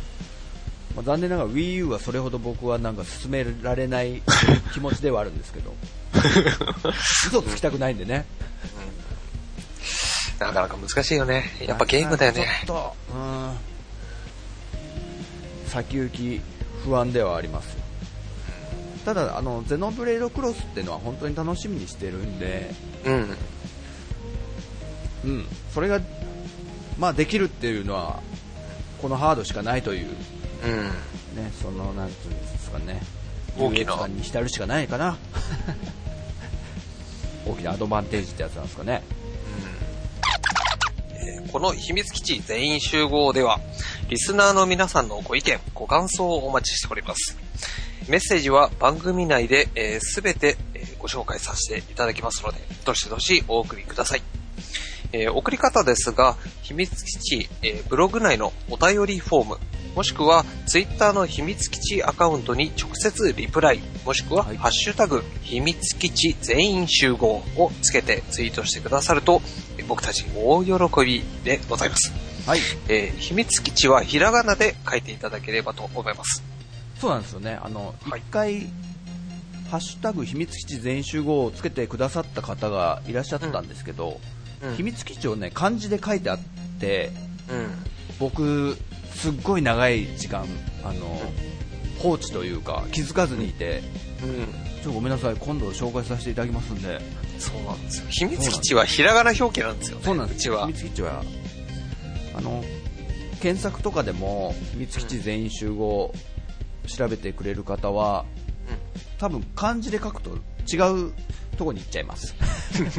まあ、残念ながら Wii U はそれほど僕はなんか進められない 気持ちではあるんですけど。嘘つきたくないんでね、うん、なかなか難しいよね。やっぱゲームだよね。ちょっと、うん、先行き不安ではありますただあのゼノブレードクロスっていうのは本当に楽しみにしてるんで。うん、うん、それがまあできるっていうのはこのハードしかないといううん。ね、その、なんていうんですかね。大きな。に浸るしかないかな。大きなアドバンテージってやつなんですかね。うんえー、この秘密基地全員集合では、リスナーの皆さんのご意見、ご感想をお待ちしております。メッセージは番組内で、す、え、べ、て、えー、ご紹介させていただきますので、どしどしお送りください。えー、送り方ですが、秘密基地、えー、ブログ内のお便りフォーム、もしくはツイッターの秘密基地アカウントに直接リプライ、もしくは、ハッシュタグ、秘密基地全員集合をつけてツイートしてくださると、僕たち大喜びでございます。はい。えー、秘密基地はひらがなで書いていただければと思います。そうなんですよね。あの、一、はい、回、ハッシュタグ秘密基地全員集合をつけてくださった方がいらっしゃったんですけど、うん秘密基地をね漢字で書いてあって、うん、僕、すっごい長い時間あの、放置というか気づかずにいて、うん、ちょごめんなさい今度紹介させていただきますんで。そうなんですよ。秘密基地はひらがな表記なんですよ、ね、そうなんです。秘密基地はあの検索とかでも秘密基地全員集合調べてくれる方は、うん、多分漢字で書くと違うとこに行っちゃいます。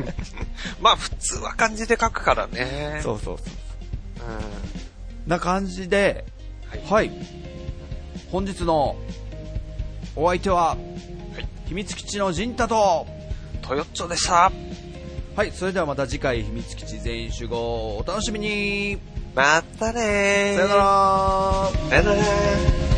まあ普通は漢字で書くからね。そうそうそう。うん。な感じで、はい、はい。本日のお相手は、はい、秘密基地の陣太と、トヨッチョでした。はい、それではまた次回秘密基地全員集合お楽しみにまたねさよならさよなら